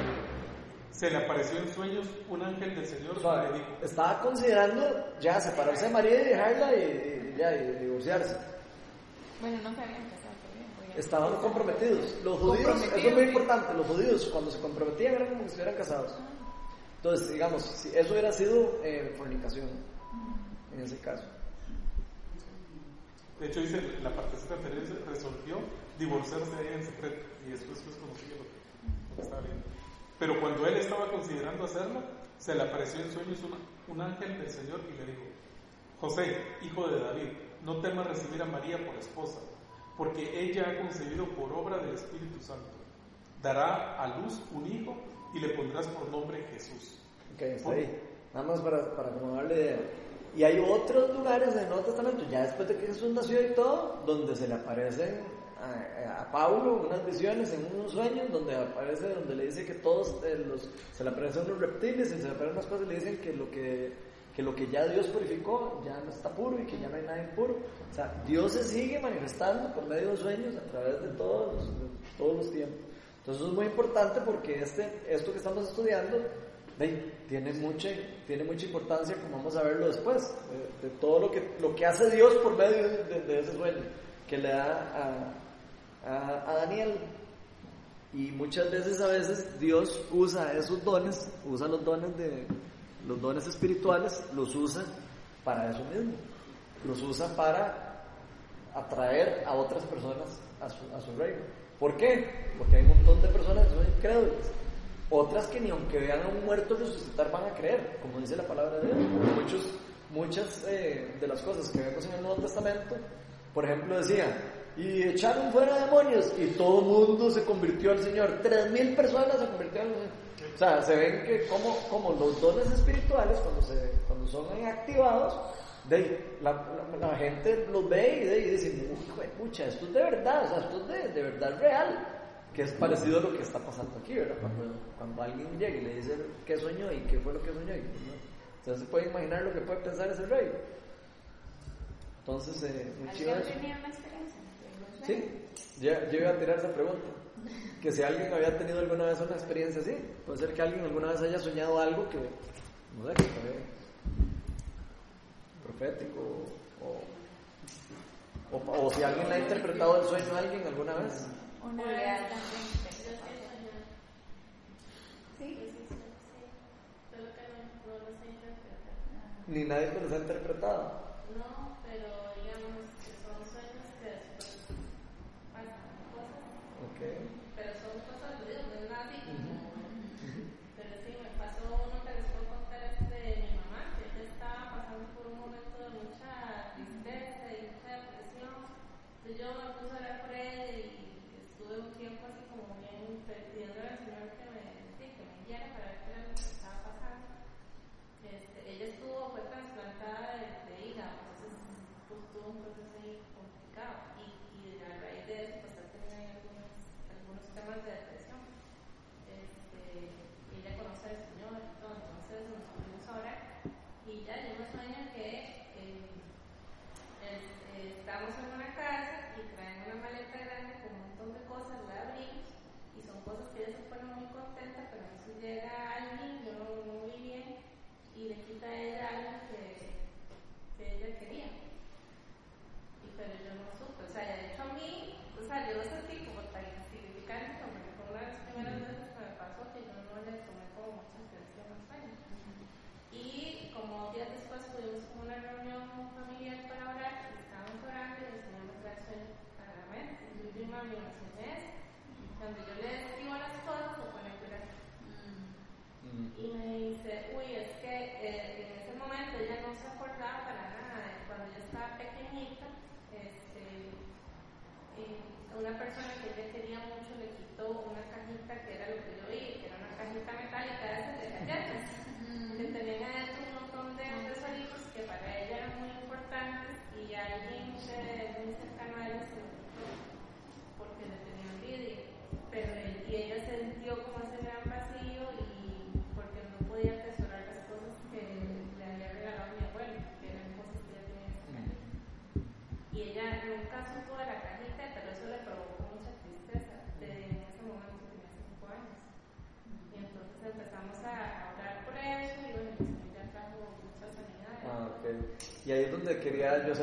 se le apareció en sueños un ángel del Señor o sea, y le dijo, estaba considerando ya separarse de María y dejarla y, y ya, y divorciarse. Bueno, no se habían casado todavía. Estaban comprometidos. Los judíos, eso es muy importante, los judíos cuando se comprometían eran como si estuvieran casados. Entonces, digamos, si eso hubiera sido eh, fornicación, en ese caso. De hecho, dice la partecita anterior resolvió divorciarse de ella en secreto y después pues conocía lo que, lo que estaba viendo. Pero cuando él estaba considerando hacerlo, se le apareció en sueños una, un ángel del Señor y le dijo, José, hijo de David, no temas recibir a María por esposa, porque ella ha concebido por obra del Espíritu Santo. Dará a luz un hijo y le pondrás por nombre Jesús. Ok, está ahí. Nada más para, para como darle idea. Y hay otros lugares en el Nuevo Testamento, ya después de que Jesús nació y todo, donde se le aparecen a, Pablo unas visiones en unos sueños donde aparece, donde le dice que todos eh, los, se le aparecen unos reptiles y se le aparecen unas cosas y le dicen que lo que, que lo que ya Dios purificó ya no está puro y que ya no hay nada impuro. O sea, Dios se sigue manifestando por medio de sueños a través de todos los, todos los tiempos. Entonces es muy importante porque este, esto que estamos estudiando ve, tiene, mucha, tiene mucha importancia, como vamos a verlo después, de, de todo lo que, lo que hace Dios por medio de, de ese sueño que le da a, a, Daniel. Y muchas veces, a veces, Dios usa esos dones, usa los dones de los dones espirituales, los usa para eso mismo. Los usa para atraer a otras personas a su, a su reino. ¿Por qué? Porque hay un montón de personas que son incrédulas. Otras que ni aunque vean a un muerto resucitar van a creer, como dice la palabra de Dios. Muchos, muchas eh, de las cosas que vemos en el Nuevo Testamento, por ejemplo, decía, y echaron fuera demonios y todo mundo se convirtió al Señor. Tres mil personas se convirtieron al Señor. O sea, se ven que como, como los dones espirituales, cuando, se, cuando son activados, de, la, la, la, gente los ve y, de, y dice, hijo de pucha, esto es de verdad, o sea, esto es de, de, verdad real, que es parecido a lo que está pasando aquí, ¿verdad? Cuando, cuando alguien llega y le dice qué soñó y qué fue lo que soñó, y, ¿no? entonces se puede imaginar lo que puede pensar ese rey. Entonces, eh, muy chido eso. Sí, yo, yo iba a tirar esa pregunta. Que si alguien había tenido alguna vez una experiencia así, puede ser que alguien alguna vez haya soñado algo que, no sé, que fue profético o, o, o, si alguien le ha interpretado el sueño a alguien alguna vez. Una vez Sí. Ni nadie los ha interpretado. No, pero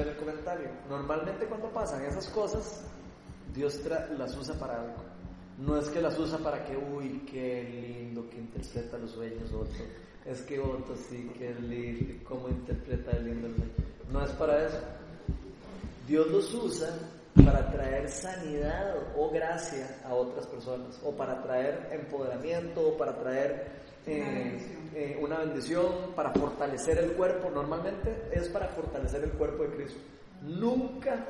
el comentario. Normalmente cuando pasan esas cosas, Dios las usa para algo. No es que las usa para que, uy, qué lindo que interpreta los sueños Otto. Es que Otto sí, qué lindo, cómo interpreta el lindo el sueño. No es para eso. Dios los usa para traer sanidad o gracia a otras personas, o para traer empoderamiento, o para traer eh, eh, una bendición, para fortalecer el cuerpo. Normalmente es para fortalecer el cuerpo de Cristo. Nunca,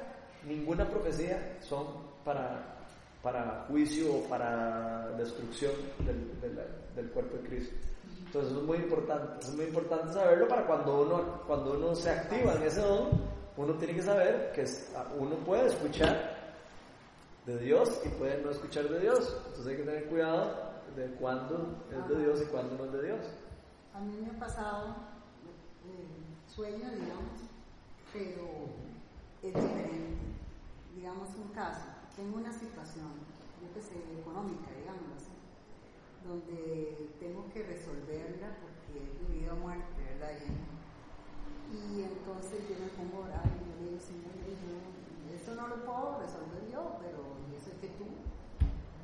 ninguna profecía son para, para juicio o para destrucción del, del, del cuerpo de Cristo. Entonces es muy importante, es muy importante saberlo para cuando uno, cuando uno se activa en ese don, uno tiene que saber que es- uno puede escuchar de Dios y puede no escuchar de Dios. Entonces hay que tener cuidado de cuándo es de Dios y cuándo no es de Dios. A mí me ha pasado eh, sueño, digamos, pero es diferente. Digamos un caso, tengo una situación, yo que sé, económica, digamos así, donde tengo que resolverla porque es de vida o muerte, ¿verdad? Y, entonces yo me pongo a orar y yo le digo, Señor, eso no lo puedo resolver yo, pero yo sé que tú,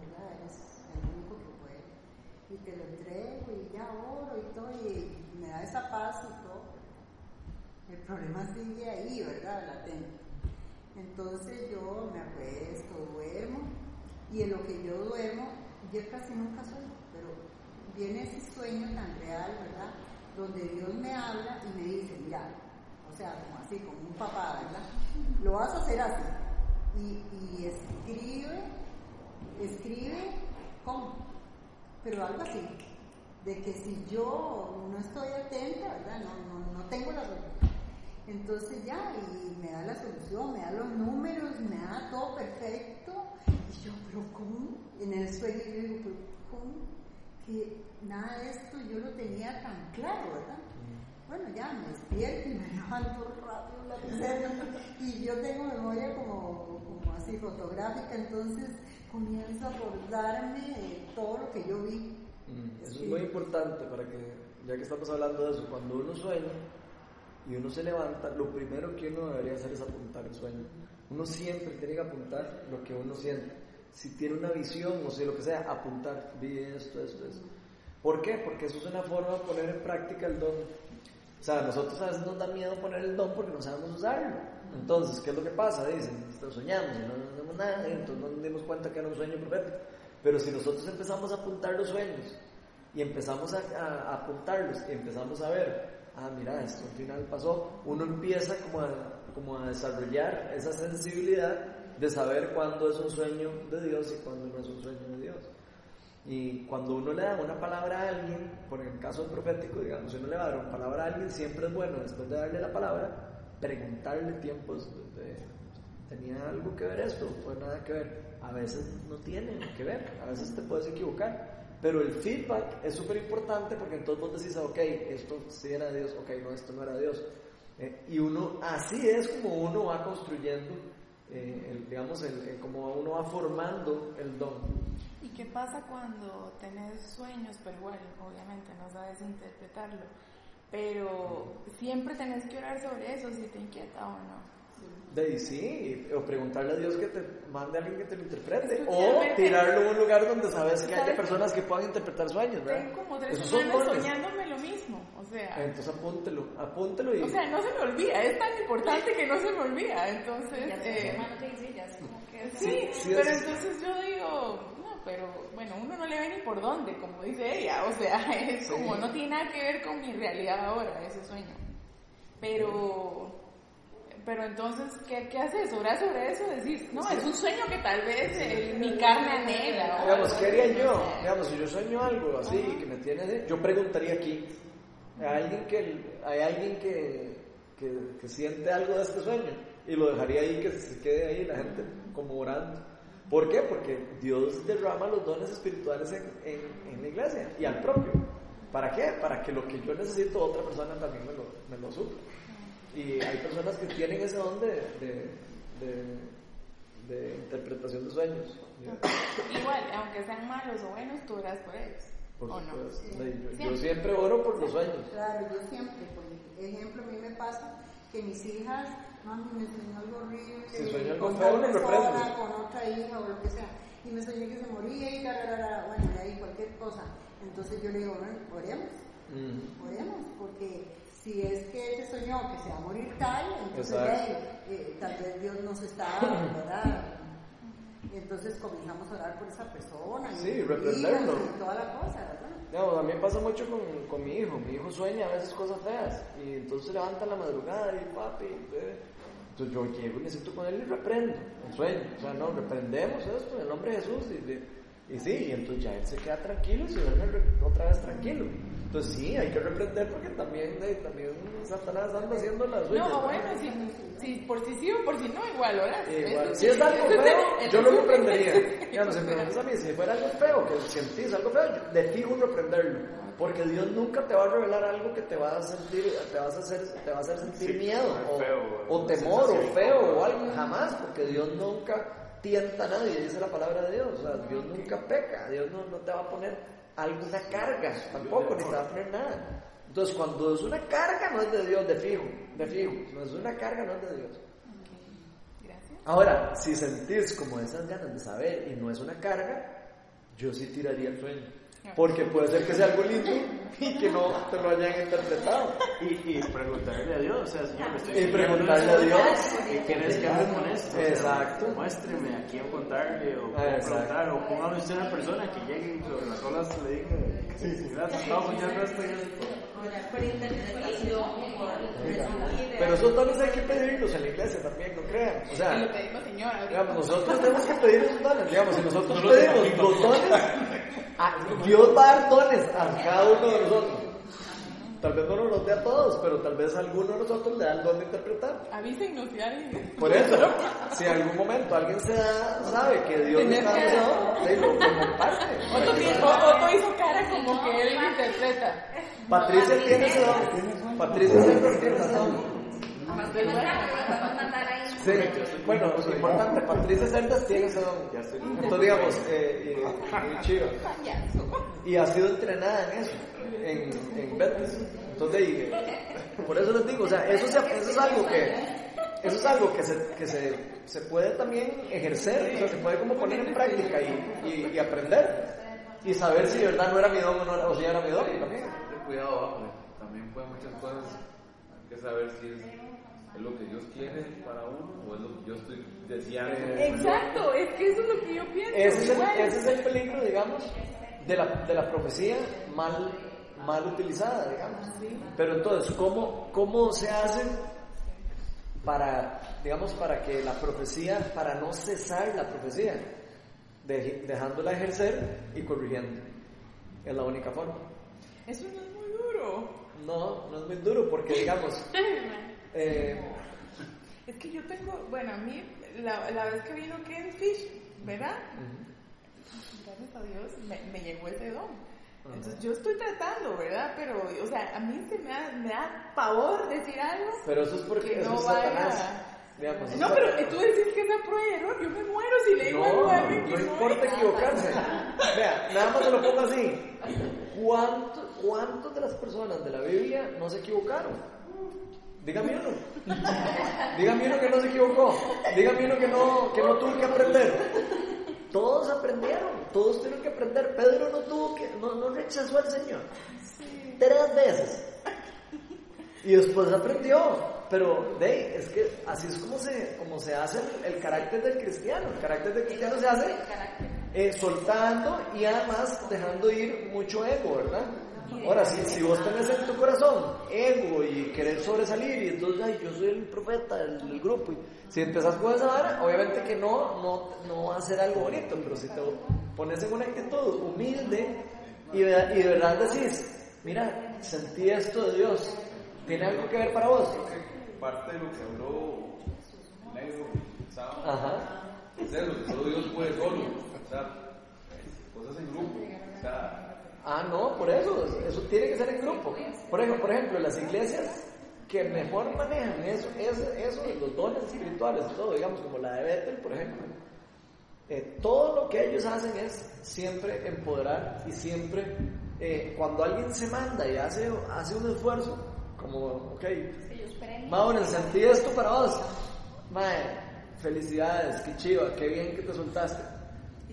¿verdad? Eres el único que puede. Y te lo entrego y ya oro y todo, y me da esa paz y todo. El problema sigue ahí, ¿verdad? Latente. Entonces yo me acuesto, duermo, y en lo que yo duermo, yo casi nunca sueño, pero viene ese sueño tan real, ¿verdad? Donde Dios me habla y me dice, mira, o sea, como así, como un papá, ¿verdad? Lo vas a hacer así. Y, y escribe, escribe, ¿cómo? Pero algo así, de que si yo no estoy atenta, ¿verdad? No, no, no tengo la entonces ya, y me da la solución, me da los números, me da todo perfecto. Y yo, pero ¿cómo? En el sueño yo digo, pero ¿cómo? Que nada de esto yo lo tenía tan claro, ¿verdad? Bueno, ya me despierto y me levanto rápido la pizarra y yo tengo memoria como, como así fotográfica, entonces comienzo a acordarme de todo lo que yo vi. Eso es muy importante para que, ya que estamos hablando de eso, cuando uno sueña, y uno se levanta, lo primero que uno debería hacer es apuntar el sueño. Uno siempre tiene que apuntar lo que uno siente. Si tiene una visión o si lo que sea, apuntar, vi esto, esto, esto. ¿Por qué? Porque eso es una forma de poner en práctica el don. O sea, nosotros a veces nos da miedo poner el don porque no sabemos usarlo. Entonces, ¿qué es lo que pasa? Dicen, soñamos y no nos damos nada, entonces no nos dimos cuenta que era un sueño profético. Pero si nosotros empezamos a apuntar los sueños y empezamos a, apuntarlos y empezamos a ver ah, mira, esto al final pasó, uno empieza como a, como a desarrollar esa sensibilidad de saber cuándo es un sueño de Dios y cuándo no es un sueño de Dios. Y cuando uno le da una palabra a alguien, por el caso profético, digamos, si uno le va a dar una palabra a alguien, siempre es bueno, después de darle la palabra, preguntarle tiempos de, ¿tenía algo que ver esto? ¿Fue nada que ver? A veces no tiene que ver, a veces te puedes equivocar. Pero el feedback es súper importante porque entonces vos decís, ok, esto sí era Dios, ok, no, esto no era Dios. Eh, y uno, así es como uno va construyendo, eh, el, digamos, el, como uno va formando el don. ¿Y qué pasa cuando tenés sueños, pero igual, obviamente no sabes interpretarlo? Pero siempre tenés que orar sobre eso si te inquieta o no. De sí, o preguntarle a Dios que te mande a alguien que te lo interprete, o tirarlo a un lugar donde sabes que haya personas que puedan interpretar sueños, ¿verdad? Tengo como tres semanas soñándome lo mismo, o sea... Entonces apúntelo, apúntelo y... O sea, no se me olvida, es tan importante que no se me olvida, entonces... Eh, sí, sí, pero entonces yo digo, pero bueno, uno no le ve ni por dónde, como dice ella, o sea, es como no tiene nada que ver con mi realidad ahora, ese sueño. Pero pero entonces, ¿qué, qué haces? ¿Orar sobre eso? Decir, no, es un sueño que tal vez eh, mi carne anhela. Digamos, ¿qué haría yo? Digamos, si yo sueño algo así, que me tiene... Yo preguntaría aquí, ¿hay alguien que, hay alguien que, que, que, siente algo de este sueño? Y lo dejaría ahí, que se quede ahí la gente como orando. ¿Por qué? Porque Dios derrama los dones espirituales en, en, en la iglesia y al propio. ¿Para qué? Para que lo que yo necesito, otra persona también me lo, me lo supla. Y hay personas que tienen ese don de, de, de, interpretación de sueños. Igual, aunque sean malos o buenos, tú oras por ellos. Por ¿o no? yo, yo, siempre oro por los sueños. Claro, yo siempre. Por ejemplo, a mí me pasa que mis hijas, mami, me soñó algo horrible. Algo con me persona, con otra hija o lo que sea. Y me soñé que se moría y tararara, bueno, y ahí cualquier cosa. Entonces yo le digo, bueno, oremos. Mm. Oremos, porque si es que se soñó que se va a morir tal, entonces eh, tal vez Dios nos está, ¿verdad? Entonces comenzamos a orar por esa persona. Sí, y reprenderlo. Y toda la cosa, ¿verdad? No, a mí pasa mucho con, con, mi hijo. Mi hijo sueña a veces cosas feas. Y entonces se levanta la madrugada y papi. Entonces yo llego y me siento con él y reprendo el sueño. O sea, no, reprendemos esto en el nombre de Jesús. Y sí, y entonces ya él se queda tranquilo y se duerme otra vez tranquilo. Entonces sí, hay que reprender porque también, eh, también Satanás anda haciendo las suyas. No, bueno, si, si por si sí o por si no, igual, ¿verdad? Igual, Eso si es algo feo, yo lo reprendería. Digamos, si me preguntas a mí, si fuera algo feo, que sentís algo feo, yo de fijo reprenderlo. Porque Dios nunca te va a revelar algo que te va a sentir, te vas a hacer, te va a hacer sentir Sí, miedo, o, feo, o temor, o feo, o algo, jamás, porque Dios nunca tienta a nadie, dice la palabra de Dios. O sea, Dios nunca peca, Dios no, no te va a poner alguna carga, tampoco, ni te va a poner nada. Entonces, cuando es una carga, no es de Dios, de fijo, de fijo. No es una carga, no es de Dios. Ahora, si sentís como esas ganas de saber y no es una carga, yo sí tiraría el sueño. Porque puede ser que sea algo lindo y que no te lo hayan interpretado. Y, y preguntarle a Dios, o sea, Señor, me estoy Y preguntarle a Dios. ¿Qué quieres que haga con esto? O sea, Exacto. muéstreme a quién contarle, o cómo preguntar, o póngame usted una persona que llegue y sobre las olas le diga, sí, sí, gracias, estaba soñando esto y esto. Pero esos dones hay que pedirlos en la iglesia también, no crean. O sea, lo pedimos, digamos, nosotros tenemos que pedir esos dones. Digamos, si nosotros pedimos los dones, a- Dios va a dar dones a cada uno de nosotros. Tal vez no nos los dé a todos, pero tal vez a alguno de nosotros le da el don de interpretar. Avísenos si alguien. Por eso, si en algún momento alguien se da, sabe que Dios le está dando, le lo comparte. Otto, hizo cara como que él interpreta. Patricia tiene ese don. Patricia siempre tiene ese don. Más bien, podemos mandar ahí. Sí, bueno, es importante, Patricia Cerdas tiene ese don. Entonces, digamos, eh, y- muy chido. Y ha sido entrenada en eso, en, en Betis. Entonces, y, por eso les digo, o sea, eso, se- eso es algo que, eso es algo que se, que se, se puede también ejercer, o sea, se puede como poner en práctica y, y, y aprender. Y saber si de verdad no era mi don o, no era, o si era mi don también. cuidado. También pueden muchas cosas. Hay que saber si es, es lo que Dios quiere para uno o es lo que yo estoy deseando. Exacto, es que eso es lo que yo pienso. Ese es, el, ese es el peligro, digamos, de la, de la profecía mal, mal utilizada, digamos. Pero entonces, ¿cómo, ¿cómo se hace para, digamos, para que la profecía, para no cesar la profecía, de- dejándola ejercer y corrigiendo? Es la única forma. Eso no es muy duro. No, no es muy duro porque, digamos, eh, Es que yo tengo, bueno, a mí, la, la vez que vino Ken Fish, ¿verdad? Gracias a Dios me, me llegó ese don. Entonces yo estoy tratando, ¿verdad? Pero, o sea, a mí se me da, me da pavor decir algo. pero eso es porque Que eso no es vaya- Satanás. Digamos, eso No, pero tú decís que es a prueba de error. Yo me muero si le digo algo No, a alguien que no importa equivocarse. Vea, nada más se lo pongo así. ¿Cuánto- ¿Cuántas de las personas de la Biblia no se equivocaron? Dígame uno. Dígame uno que no se equivocó. Dígame uno que no, que no tuvo que aprender. Todos aprendieron, todos tuvieron que aprender. Pedro no tuvo que, no, no rechazó al Señor. Tres veces. Y después aprendió. Pero de ahí, es que así es como se, como se hace el, el carácter del cristiano. El carácter del cristiano se hace eh, soltando y además dejando ir mucho ego, ¿verdad? Ahora, si, si vos tenés en tu corazón ego y querer sobresalir y entonces, ay, yo soy el profeta del, grupo, y si empezás con esa vara, obviamente que no, no, no va a ser algo bonito, pero si te pones en una actitud humilde y de, y de verdad decís, mira, sentí esto de Dios, ¿tiene algo que ver para vos? Parte de lo que habló Negro. Ajá. Es eso, que solo Dios puede solo. O sea, cosas en grupo. O sea, Ah, no, por eso, eso tiene que ser en grupo. Por ejemplo, por ejemplo las iglesias que mejor manejan eso, eso, eso de los dones espirituales, todo, digamos, como la de Bethel, por ejemplo, eh, todo lo que ellos hacen es siempre empoderar y siempre, eh, cuando alguien se manda y hace, hace un esfuerzo, como, ok, Ellos premian. Maureen, sentí esto para vos. Mae, felicidades, qué chiva, qué bien que te soltaste.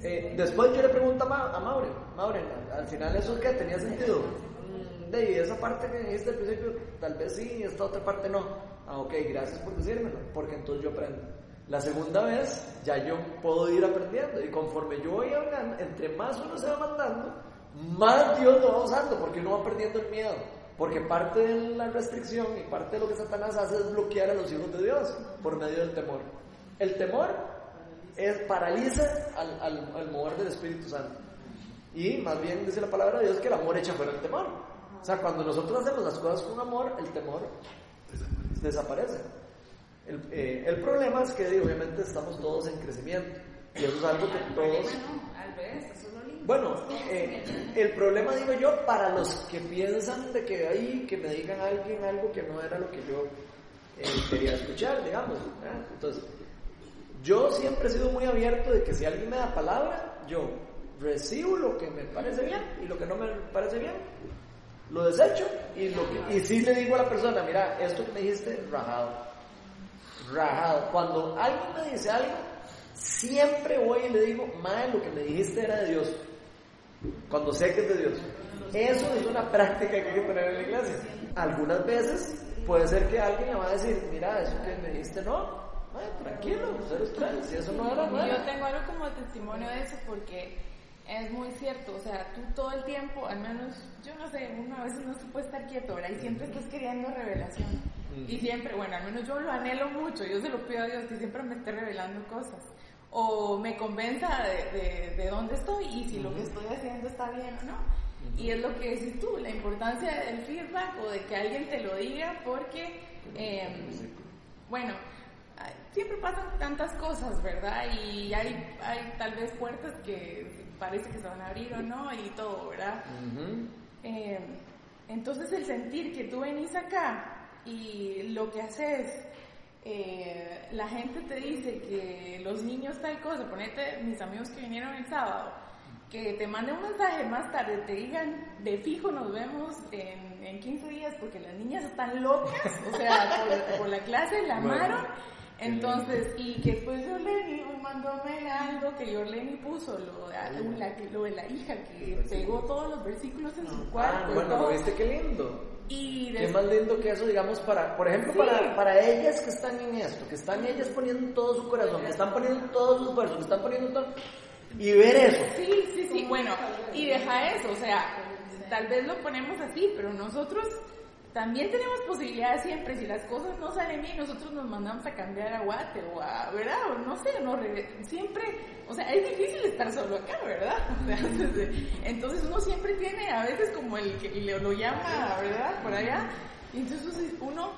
Eh, después yo le pregunto a, Ma- a Maureen, Maureen, al final eso que tenía sentido. Mm, De esa parte que dijiste al principio, tal vez sí, y esta otra parte no. Ah, ok, gracias por decírmelo, porque entonces yo aprendo. La segunda vez ya yo puedo ir aprendiendo y conforme yo voy hablando, entre más uno se va mandando, más Dios lo va usando porque uno va perdiendo el miedo. Porque parte de la restricción y parte de lo que Satanás hace es bloquear a los hijos de Dios por medio del temor. El temor es, paraliza al, al, al mover del Espíritu Santo. Y más bien dice la palabra de Dios que el amor echa fuera el temor. O sea, cuando nosotros hacemos las cosas con amor, el temor desaparece. El, eh, el problema es que obviamente estamos todos en crecimiento. Y eso es algo que todos... Al revés, eso es lo lindo. Bueno, eh, el problema digo yo para los que piensan de que ahí, que me digan a alguien algo que no era lo que yo eh, quería escuchar, digamos. ¿verdad? Entonces, yo siempre he sido muy abierto de que si alguien me da palabra, yo recibo lo que me parece bien y lo que no me parece bien, lo desecho y, lo que, le digo a la persona, mira, esto que me dijiste, rajado. Rajado. Cuando alguien me dice algo, siempre voy y le digo, madre, lo que me dijiste era de Dios. Cuando sé que es de Dios. Eso es una práctica que hay que tener en la iglesia. Algunas veces puede ser que alguien me va a decir, mira, eso que me dijiste no, Ay, tranquilo, ser usted, si eso no era nada. Yo tengo algo como testimonio de eso porque es muy cierto, o sea, tú todo el tiempo, al menos, yo no sé, uno a veces no se puede estar quieto, ¿verdad? Y siempre estás queriendo revelación. Y siempre, bueno, al menos yo lo anhelo mucho, yo se lo pido a Dios que siempre me esté revelando cosas. O me convenza de, de, de dónde estoy y si lo que estoy haciendo está bien o no. Y es lo que decís tú, la importancia del feedback o de que alguien te lo diga porque, eh, bueno, siempre pasan tantas cosas, ¿verdad? Y hay, hay tal vez puertas que parece que se van a abrir o no y todo, ¿verdad? Eh, entonces el sentir que tú venís acá y lo que haces, eh, la gente te dice que los niños tal cosa, ponete mis amigos que vinieron el sábado, que te manden un mensaje más tarde, te digan, de fijo nos vemos en, en 15 días porque las niñas están locas, o sea, por, por la clase la Bueno. Entonces, y que después Yorleni mandóme algo que Yorleni puso, lo, de- la, lo de la hija, que pegó todos los versículos en su cuarto. Ah, y bueno, todo. ¿lo viste qué lindo? Y Qué más lindo que eso, digamos, para, por ejemplo, Sí. para, para ellas que están en esto, que están ellas poniendo todo su corazón, que están poniendo todo su esfuerzo, que están poniendo todo, y ver eso. Sí, sí, sí, bueno, y deja eso, o sea, tal vez lo ponemos así, pero nosotros también tenemos posibilidades siempre, si las cosas no salen bien, nosotros nos mandamos a cambiar a Guate o a, ¿verdad? O no sé, no, re- siempre, o sea, es difícil estar solo acá, ¿verdad? O sea, entonces, uno siempre tiene a veces como el que lo llama, ¿verdad? Por allá, entonces uno,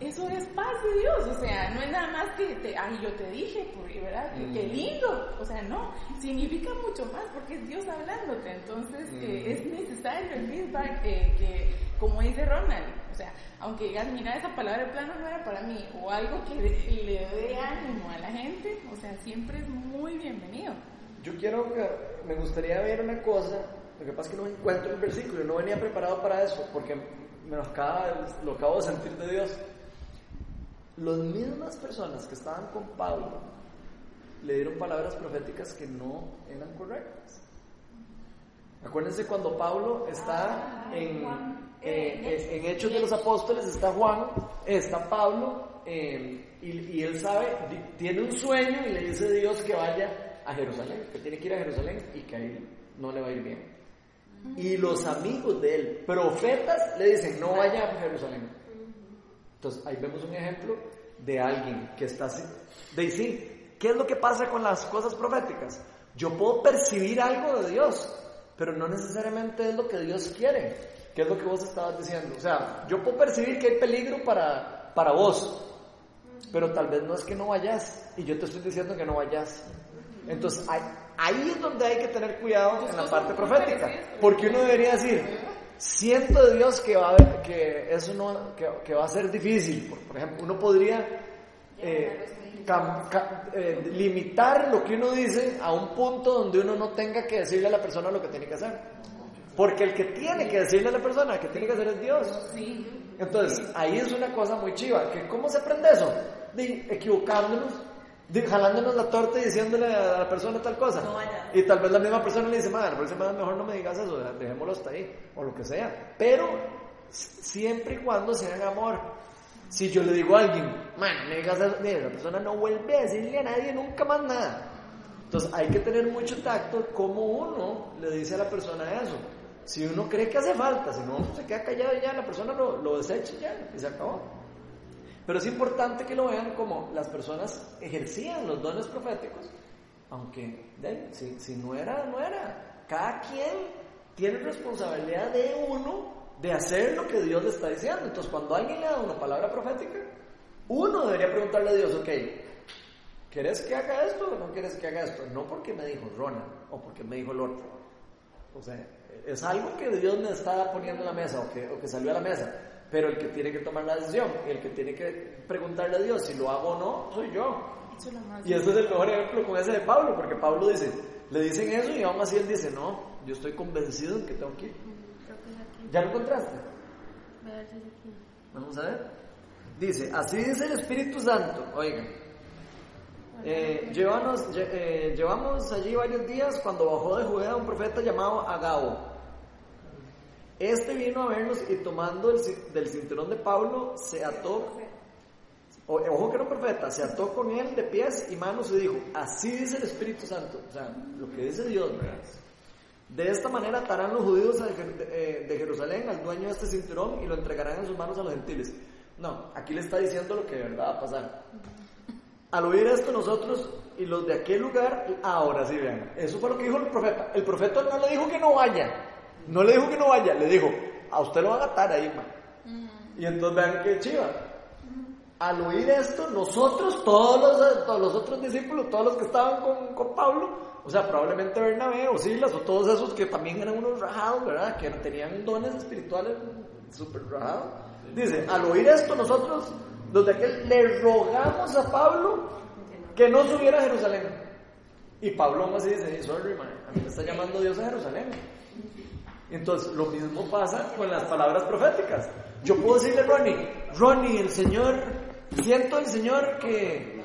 eso es paz de Dios, o sea, no es nada más que te, ay, yo te dije, porque, ¿verdad? Qué lindo, o sea, no, significa mucho más porque es Dios hablándote, entonces eh, es necesario el feedback eh, que, como dice Ronald, o sea, aunque digas, mira, esa palabra de plano no era para mí, o algo que le, le dé ánimo a la gente, o sea, siempre es muy bienvenido. Yo quiero, me gustaría ver una cosa, lo que pasa es que no encuentro el versículo, no venía preparado para eso, porque me lo, acaba, lo acabo de sentir de Dios. Las mismas personas que estaban con Pablo le dieron palabras proféticas que no eran correctas. Acuérdense cuando Pablo está en, eh, en Hechos de los Apóstoles, está Juan, está Pablo, eh, y, y él sabe, tiene un sueño y le dice a Dios que vaya a Jerusalén, que tiene que ir a Jerusalén y que ahí no le va a ir bien. Y los amigos de él, profetas, le dicen, no vaya a Jerusalén. Entonces ahí vemos un ejemplo de alguien que está así. De sí, ¿qué es lo que pasa con las cosas proféticas? Yo puedo percibir algo de Dios, pero no necesariamente es lo que Dios quiere, que es lo que vos estabas diciendo. O sea, yo puedo percibir que hay peligro para, para vos, pero tal vez no es que no vayas, y yo te estoy diciendo que no vayas. Entonces ahí, ahí es donde hay que tener cuidado en la parte profética, porque uno debería decir, siento de Dios que va a haber- que eso no, que, que va a ser difícil. Por, por ejemplo, uno podría eh, cam- eh, limitar lo que uno dice a un punto donde uno no tenga que decirle a la persona lo que tiene que hacer. Porque el que tiene que decirle a la persona que tiene que hacer es Dios. Entonces, ahí es una cosa muy chiva. Que ¿Cómo se aprende eso? De equivocándonos, jalándonos la torta y diciéndole a la persona tal cosa. y tal vez la misma persona le dice, madre, la próxima vez mejor no me digas eso, dejémoslo hasta ahí, o lo que sea. Pero siempre y cuando sea en amor. Si yo le digo a alguien, man, me digas eso, la persona no vuelve a decirle a nadie nunca más nada. Entonces hay que tener mucho tacto como uno le dice a la persona eso. Si uno cree que hace falta, si no, se queda callado y ya, la persona lo, lo desecha y ya, y se acabó. Pero es importante que lo vean como las personas ejercían los dones proféticos Aunque, de, si, si no era, no era. Cada quien tiene responsabilidad de uno de hacer lo que Dios le está diciendo. Entonces, cuando alguien le da una palabra profética, uno debería preguntarle a Dios, ok, ¿quieres que haga esto o no quieres que haga esto? No porque me dijo Ronald o porque me dijo el otro. O sea, es algo que Dios me está poniendo en la mesa o que, o que salió a la mesa. Pero el que tiene que tomar la decisión y el que tiene que preguntarle a Dios si lo hago o no, soy yo. Eso Y ese es el mejor ejemplo con ese de Pablo, porque Pablo dice, le dicen eso y aún así él dice, no, yo estoy convencido en que tengo que ir. Creo que es aquí. ¿Ya lo encontraste? Voy a ver si es aquí. Vamos a ver. Dice, así dice el Espíritu Santo, oigan. Eh, llévanos- lle- eh, llevamos allí varios días cuando bajó de Judea un profeta llamado Agabo. Este vino a vernos y tomando el del cinturón de Pablo se ató, ojo que un profeta, se ató con él de pies y manos y dijo, así dice el Espíritu Santo, o sea, lo que dice Dios, ¿verdad? De esta manera atarán los judíos eh, de Jerusalén al dueño de este cinturón y lo entregarán en sus manos a los gentiles. No, aquí le está diciendo lo que de verdad va a pasar. Al oír esto nosotros y los de aquel lugar, ahora sí vean, eso fue lo que dijo el profeta. El profeta no le dijo que no vaya, no le dijo que no vaya, le dijo, a usted lo van a atar ahí, man. Y entonces vean qué chiva. Al oír esto, nosotros, todos los, todos los otros discípulos, todos los que estaban con, con Pablo, o sea, probablemente Bernabé o Silas o todos esos que también eran unos rajados, ¿verdad? Que tenían dones espirituales súper rajados. Dice, al oír esto, nosotros, los de aquel, le rogamos a Pablo que no subiera a Jerusalén. Y Pablo así dice, sorry, man, a mí me está llamando Dios a Jerusalén. Entonces, lo mismo pasa con las palabras proféticas. Yo puedo decirle a Ronnie, Ronnie, el Señor, siento el Señor que,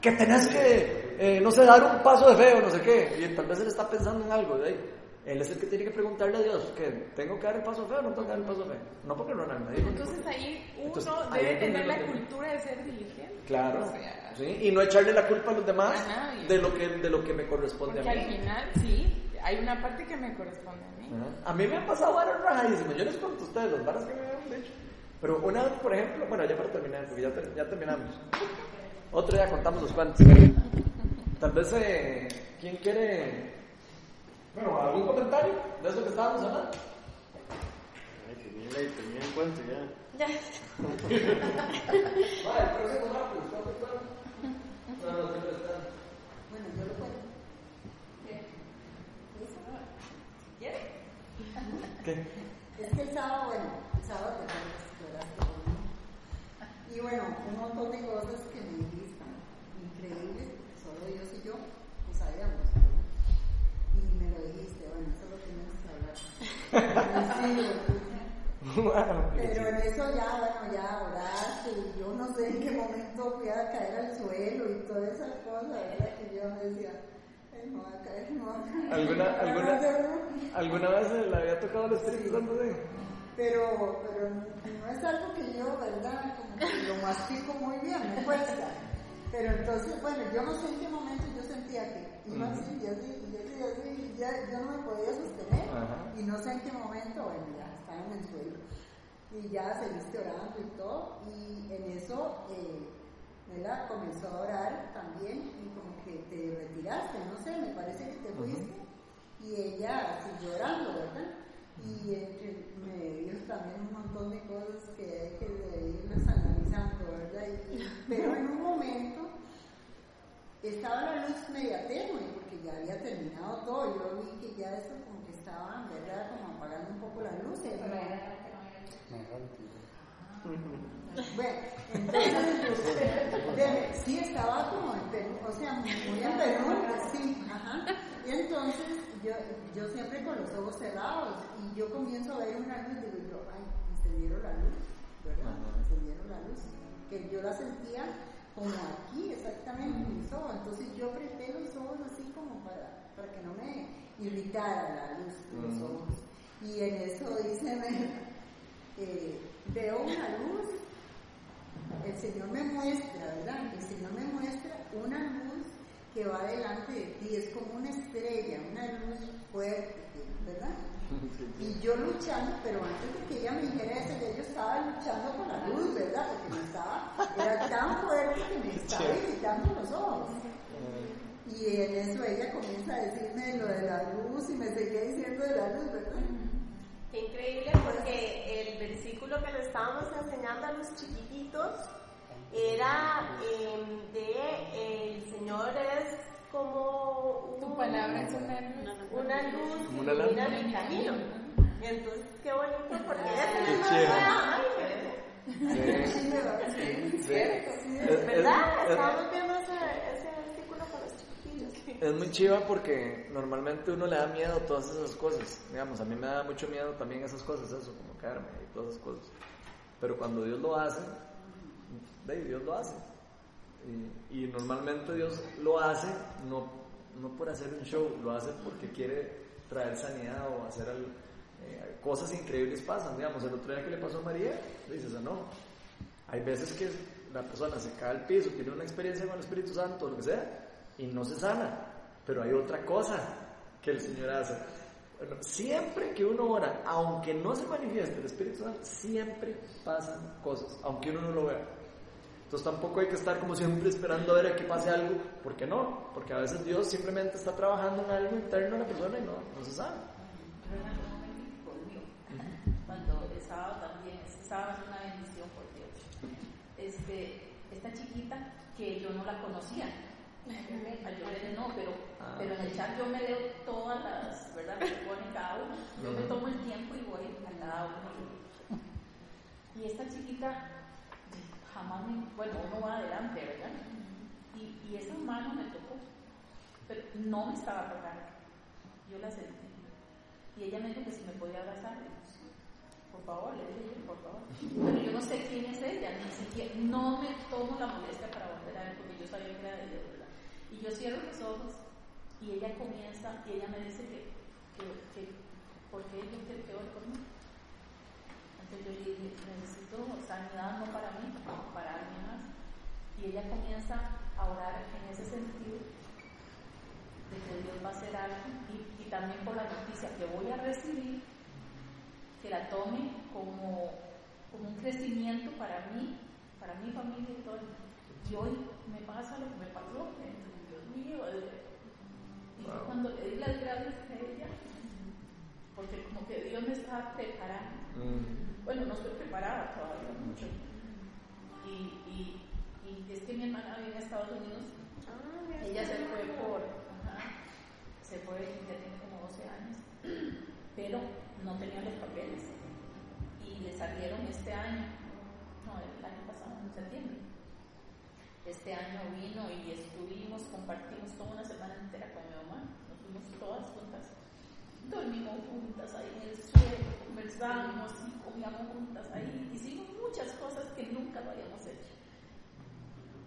que tenés que, eh, no sé, dar un paso de fe o no sé qué. Y tal vez él está pensando en algo. ahí. Él es el que tiene que preguntarle a Dios, que ¿tengo que dar el paso de fe o no tengo que dar el paso de fe? No porque Ronald me dijo. Entonces ahí uno Entonces, ahí debe tener la cultura de ser diligente. Claro, O sea, ¿sí? y no echarle la culpa a los demás A de lo que, de lo que me corresponde porque a al mí. final, sí, hay una parte que me corresponde a mí. Ajá. A mí me han pasado varias rajadísimas. Yo les cuento a ustedes las varas que me han dicho. Pero una vez, por ejemplo, bueno, ya para terminar, porque ya, ter- ya terminamos. Otro día contamos los cuantos. Tal vez, eh, ¿quién quiere? Bueno, algún comentario de eso que estábamos hablando. Ay, termina, termina el cuento ya. Vale, el próximo martes, ¿cuánto fue? No, no, siempre está. Bueno, yo lo cuento. ¿Qué? Es que el sábado, bueno, el sábado te. Y bueno, un montón de cosas que me dijiste, increíbles, solo Dios y yo lo sabíamos. Y me lo dijiste, bueno, eso es lo que tenemos que hablar. Bueno, pero en eso ya, bueno, ya oraste y yo no sé en qué momento fui a caer al suelo y todas esas cosas, ¿verdad? Que yo me decía, ¿Alguna, alguna, caer". ¿Alguna vez le había tocado el Espíritu Santo? Sí? Pero, pero no es algo que yo, ¿verdad? Como que lo mastico muy bien, me cuesta. Pero entonces, bueno, yo no sé en qué momento yo sentía que iba así y así y así y así, y ya yo no me podía sostener. Ajá. Y no sé en qué momento, bueno, ya estaba en el suelo. Y ya seguiste orando y todo. Y en eso, eh, ¿verdad? Comenzó a orar también que te retiraste, no sé, me parece que te fuiste. Y ella siguió orando, ¿verdad? Y entre- me dio también un montón de cosas que hay que irlas analizando, ¿verdad? Y- pero en un momento estaba la luz media tenue, porque ya había terminado todo. Yo vi que ya eso como que estaba, ¿verdad? Como apagando un poco la luz. y Bueno, entonces, de- sí estaba como en o sea, muy en Perú, sí, ajá. Y entonces yo, yo siempre con los ojos cerrados y yo comienzo a ver una luz, digo yo, ay, encendieron la luz, ¿verdad? Encendieron la luz, que yo la sentía como aquí, exactamente en mis ojos. Entonces yo apreté los ojos así como para, para que no me irritara la luz de los Ujú. ojos. Y en eso dice, eh, veo una luz el Señor me muestra, ¿verdad? El Señor me muestra una luz que va delante de ti, es como una estrella, una luz fuerte, ¿verdad? Y yo luchando, pero antes de que ella me dijera eso, yo estaba luchando con la luz, ¿verdad? Porque me estaba, era tan fuerte que me estaba irritando los ojos. Y en eso ella comienza a decirme lo de la luz y me seguía diciendo de la luz, ¿verdad? Qué increíble porque el versículo que le estábamos enseñando a los chiquititos era em, de el Señor es como un- Tu palabra es una luz. una luz que una ilumina mi camino. Entonces, qué bonito porque Sí, ¿verdad? Sí, cierto. sí, ¿verdad? Es- Estábamos viendo ese, ese versículo con los chiquitillos. Es muy chiva porque normalmente uno le da miedo a todas esas cosas. Digamos, a mí me da mucho miedo también esas cosas, eso, como caerme y todas esas cosas. Pero cuando Dios lo hace, ahí, Dios lo hace. Y, normalmente Dios lo hace no, no por hacer un show, lo hace porque quiere traer sanidad o hacer eh, cosas increíbles pasan. Digamos, el otro día que le pasó a María, dices, ah, no. Hay veces que la persona se cae al piso, tiene una experiencia con el Espíritu Santo, lo que sea, y no se sana. Pero hay otra cosa que el Señor hace. Bueno, siempre que uno ora, aunque no se manifieste el Espíritu Santo, siempre pasan cosas, aunque uno no lo vea. Entonces tampoco hay que estar como siempre esperando a ver a que pase algo, ¿por qué no? Porque a veces Dios simplemente está trabajando en algo interno de la persona y no, no se sabe. cuando el también, este sábado es una bendición por Dios. Este, esta chiquita que yo no la conocía, Yolene no, pero, Ah. pero en el chat yo me leo todas las, ¿verdad? Que ponen cada uno. Yo me tomo el tiempo y voy a cada uno. Y esta chiquita jamás me, bueno, uno va adelante, ¿verdad? Y, y esa mano me tocó, pero no me estaba tocando. Yo la sentí. Y ella me dijo que si me podía abrazar. Yo, "Sí, Por favor, le dije yo, por favor. Pero yo no sé quién es ella, ni siquiera, no me tomo la molestia para volver a ver, porque yo sabía que era de Dios. Y yo cierro los ojos y ella comienza, y ella me dice que, que, que ¿por qué yo quiero que ore mí? Entonces yo le dije, necesito sanidad no para mí, sino para alguien más. Y ella comienza a orar en ese sentido de que Dios va a hacer algo y, también por la noticia que voy a recibir, que la tome como, como un crecimiento para mí, para mi familia y todo. Y hoy me pasa lo que me pasó, Eh, y Wow. cuando le di las gracias a ella, porque como que Dios me estaba preparando. Mm. Bueno, no estoy preparada todavía mucho. Y, y, y es que mi hermana vive en Estados Unidos. Ella se fue por. ajá, se fue, ya tiene como 12 años. Pero no tenía los papeles. Y le salieron este año. No, el año pasado, en septiembre. Este año vino y estuvimos, compartimos toda una semana entera con mi mamá. Nos fuimos todas juntas. Dormimos juntas ahí en el suelo, conversábamos y comíamos juntas ahí. Hicimos muchas cosas que nunca lo habíamos hecho.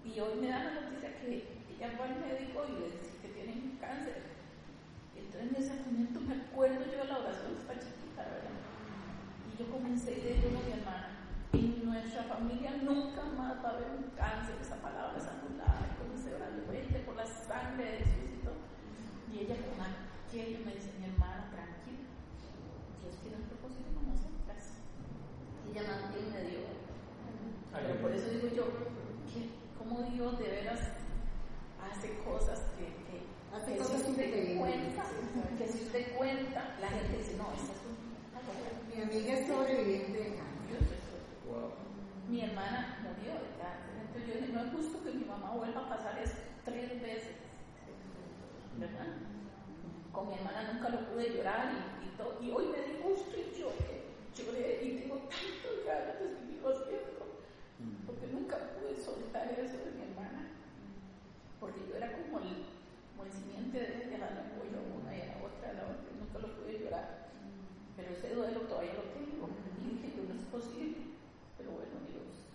Y hoy me dan la noticia que ella fue al médico y le dice que tiene cáncer. Y entonces en ese momento me acuerdo yo de la oración de esta chiquita, ¿verdad? Y yo comencé y le digo a mi hermana, nuestra familia nunca más va a haber un cáncer, esa palabra es anulada. Y comencé orando, vete por la sangre de Jesús y todo. Y ella con aquello me dice, mi hermana, tranquila, Dios tiene un propósito con nosotras. Y ella más bien me dio. Pero por eso digo yo, que cómo Dios de veras hace cosas que, que, Hace que cosas si usted increíbles, cuenta, que si usted cuenta, la gente dice, no, esta es un... Mi amiga es sobreviviente de cáncer. Wow. Mi hermana murió de cáncer, entonces yo dije, no es justo que mi mamá vuelva a pasar eso tres veces, ¿verdad? Con mi hermana nunca lo pude llorar y, y todo, y hoy me di gusto y lloré, lloré y tengo tantas ganas de seguirlo haciendo, porque nunca pude soltar eso de mi hermana, porque yo era como el, como el simiente de dejar la pollo a una y a la otra, a la otra, nunca lo pude llorar, pero ese duelo todavía lo tengo, y dije, no es posible, pero bueno, Dios,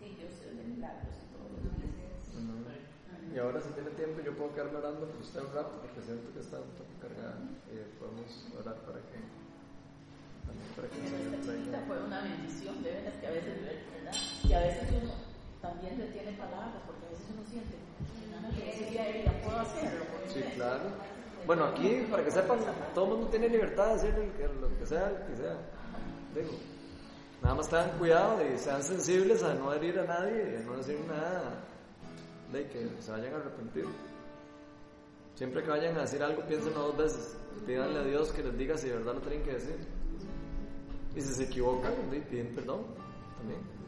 y Dios es de milagros y todo lo que Y ahora si tiene tiempo yo puedo quedarme orando por usted un rato porque siento que está un poco cargada y podemos orar para que para que esta fue una bendición, de veras que a veces, ¿verdad? Y a veces uno también le tiene palabras, porque a veces uno siente, no puedo hacerlo. Sí, usted". claro. Bueno, aquí, para que sepan, todo el mundo tiene libertad de que- lo que sea, lo que sea. Digo, nada más tengan cuidado y sean sensibles a no herir a nadie a no decir nada de que se vayan a arrepentir. Siempre que vayan a decir algo, piénsenlo dos veces. Pídanle a Dios que les diga si de verdad lo tienen que decir. Y si se equivocan, piden perdón también.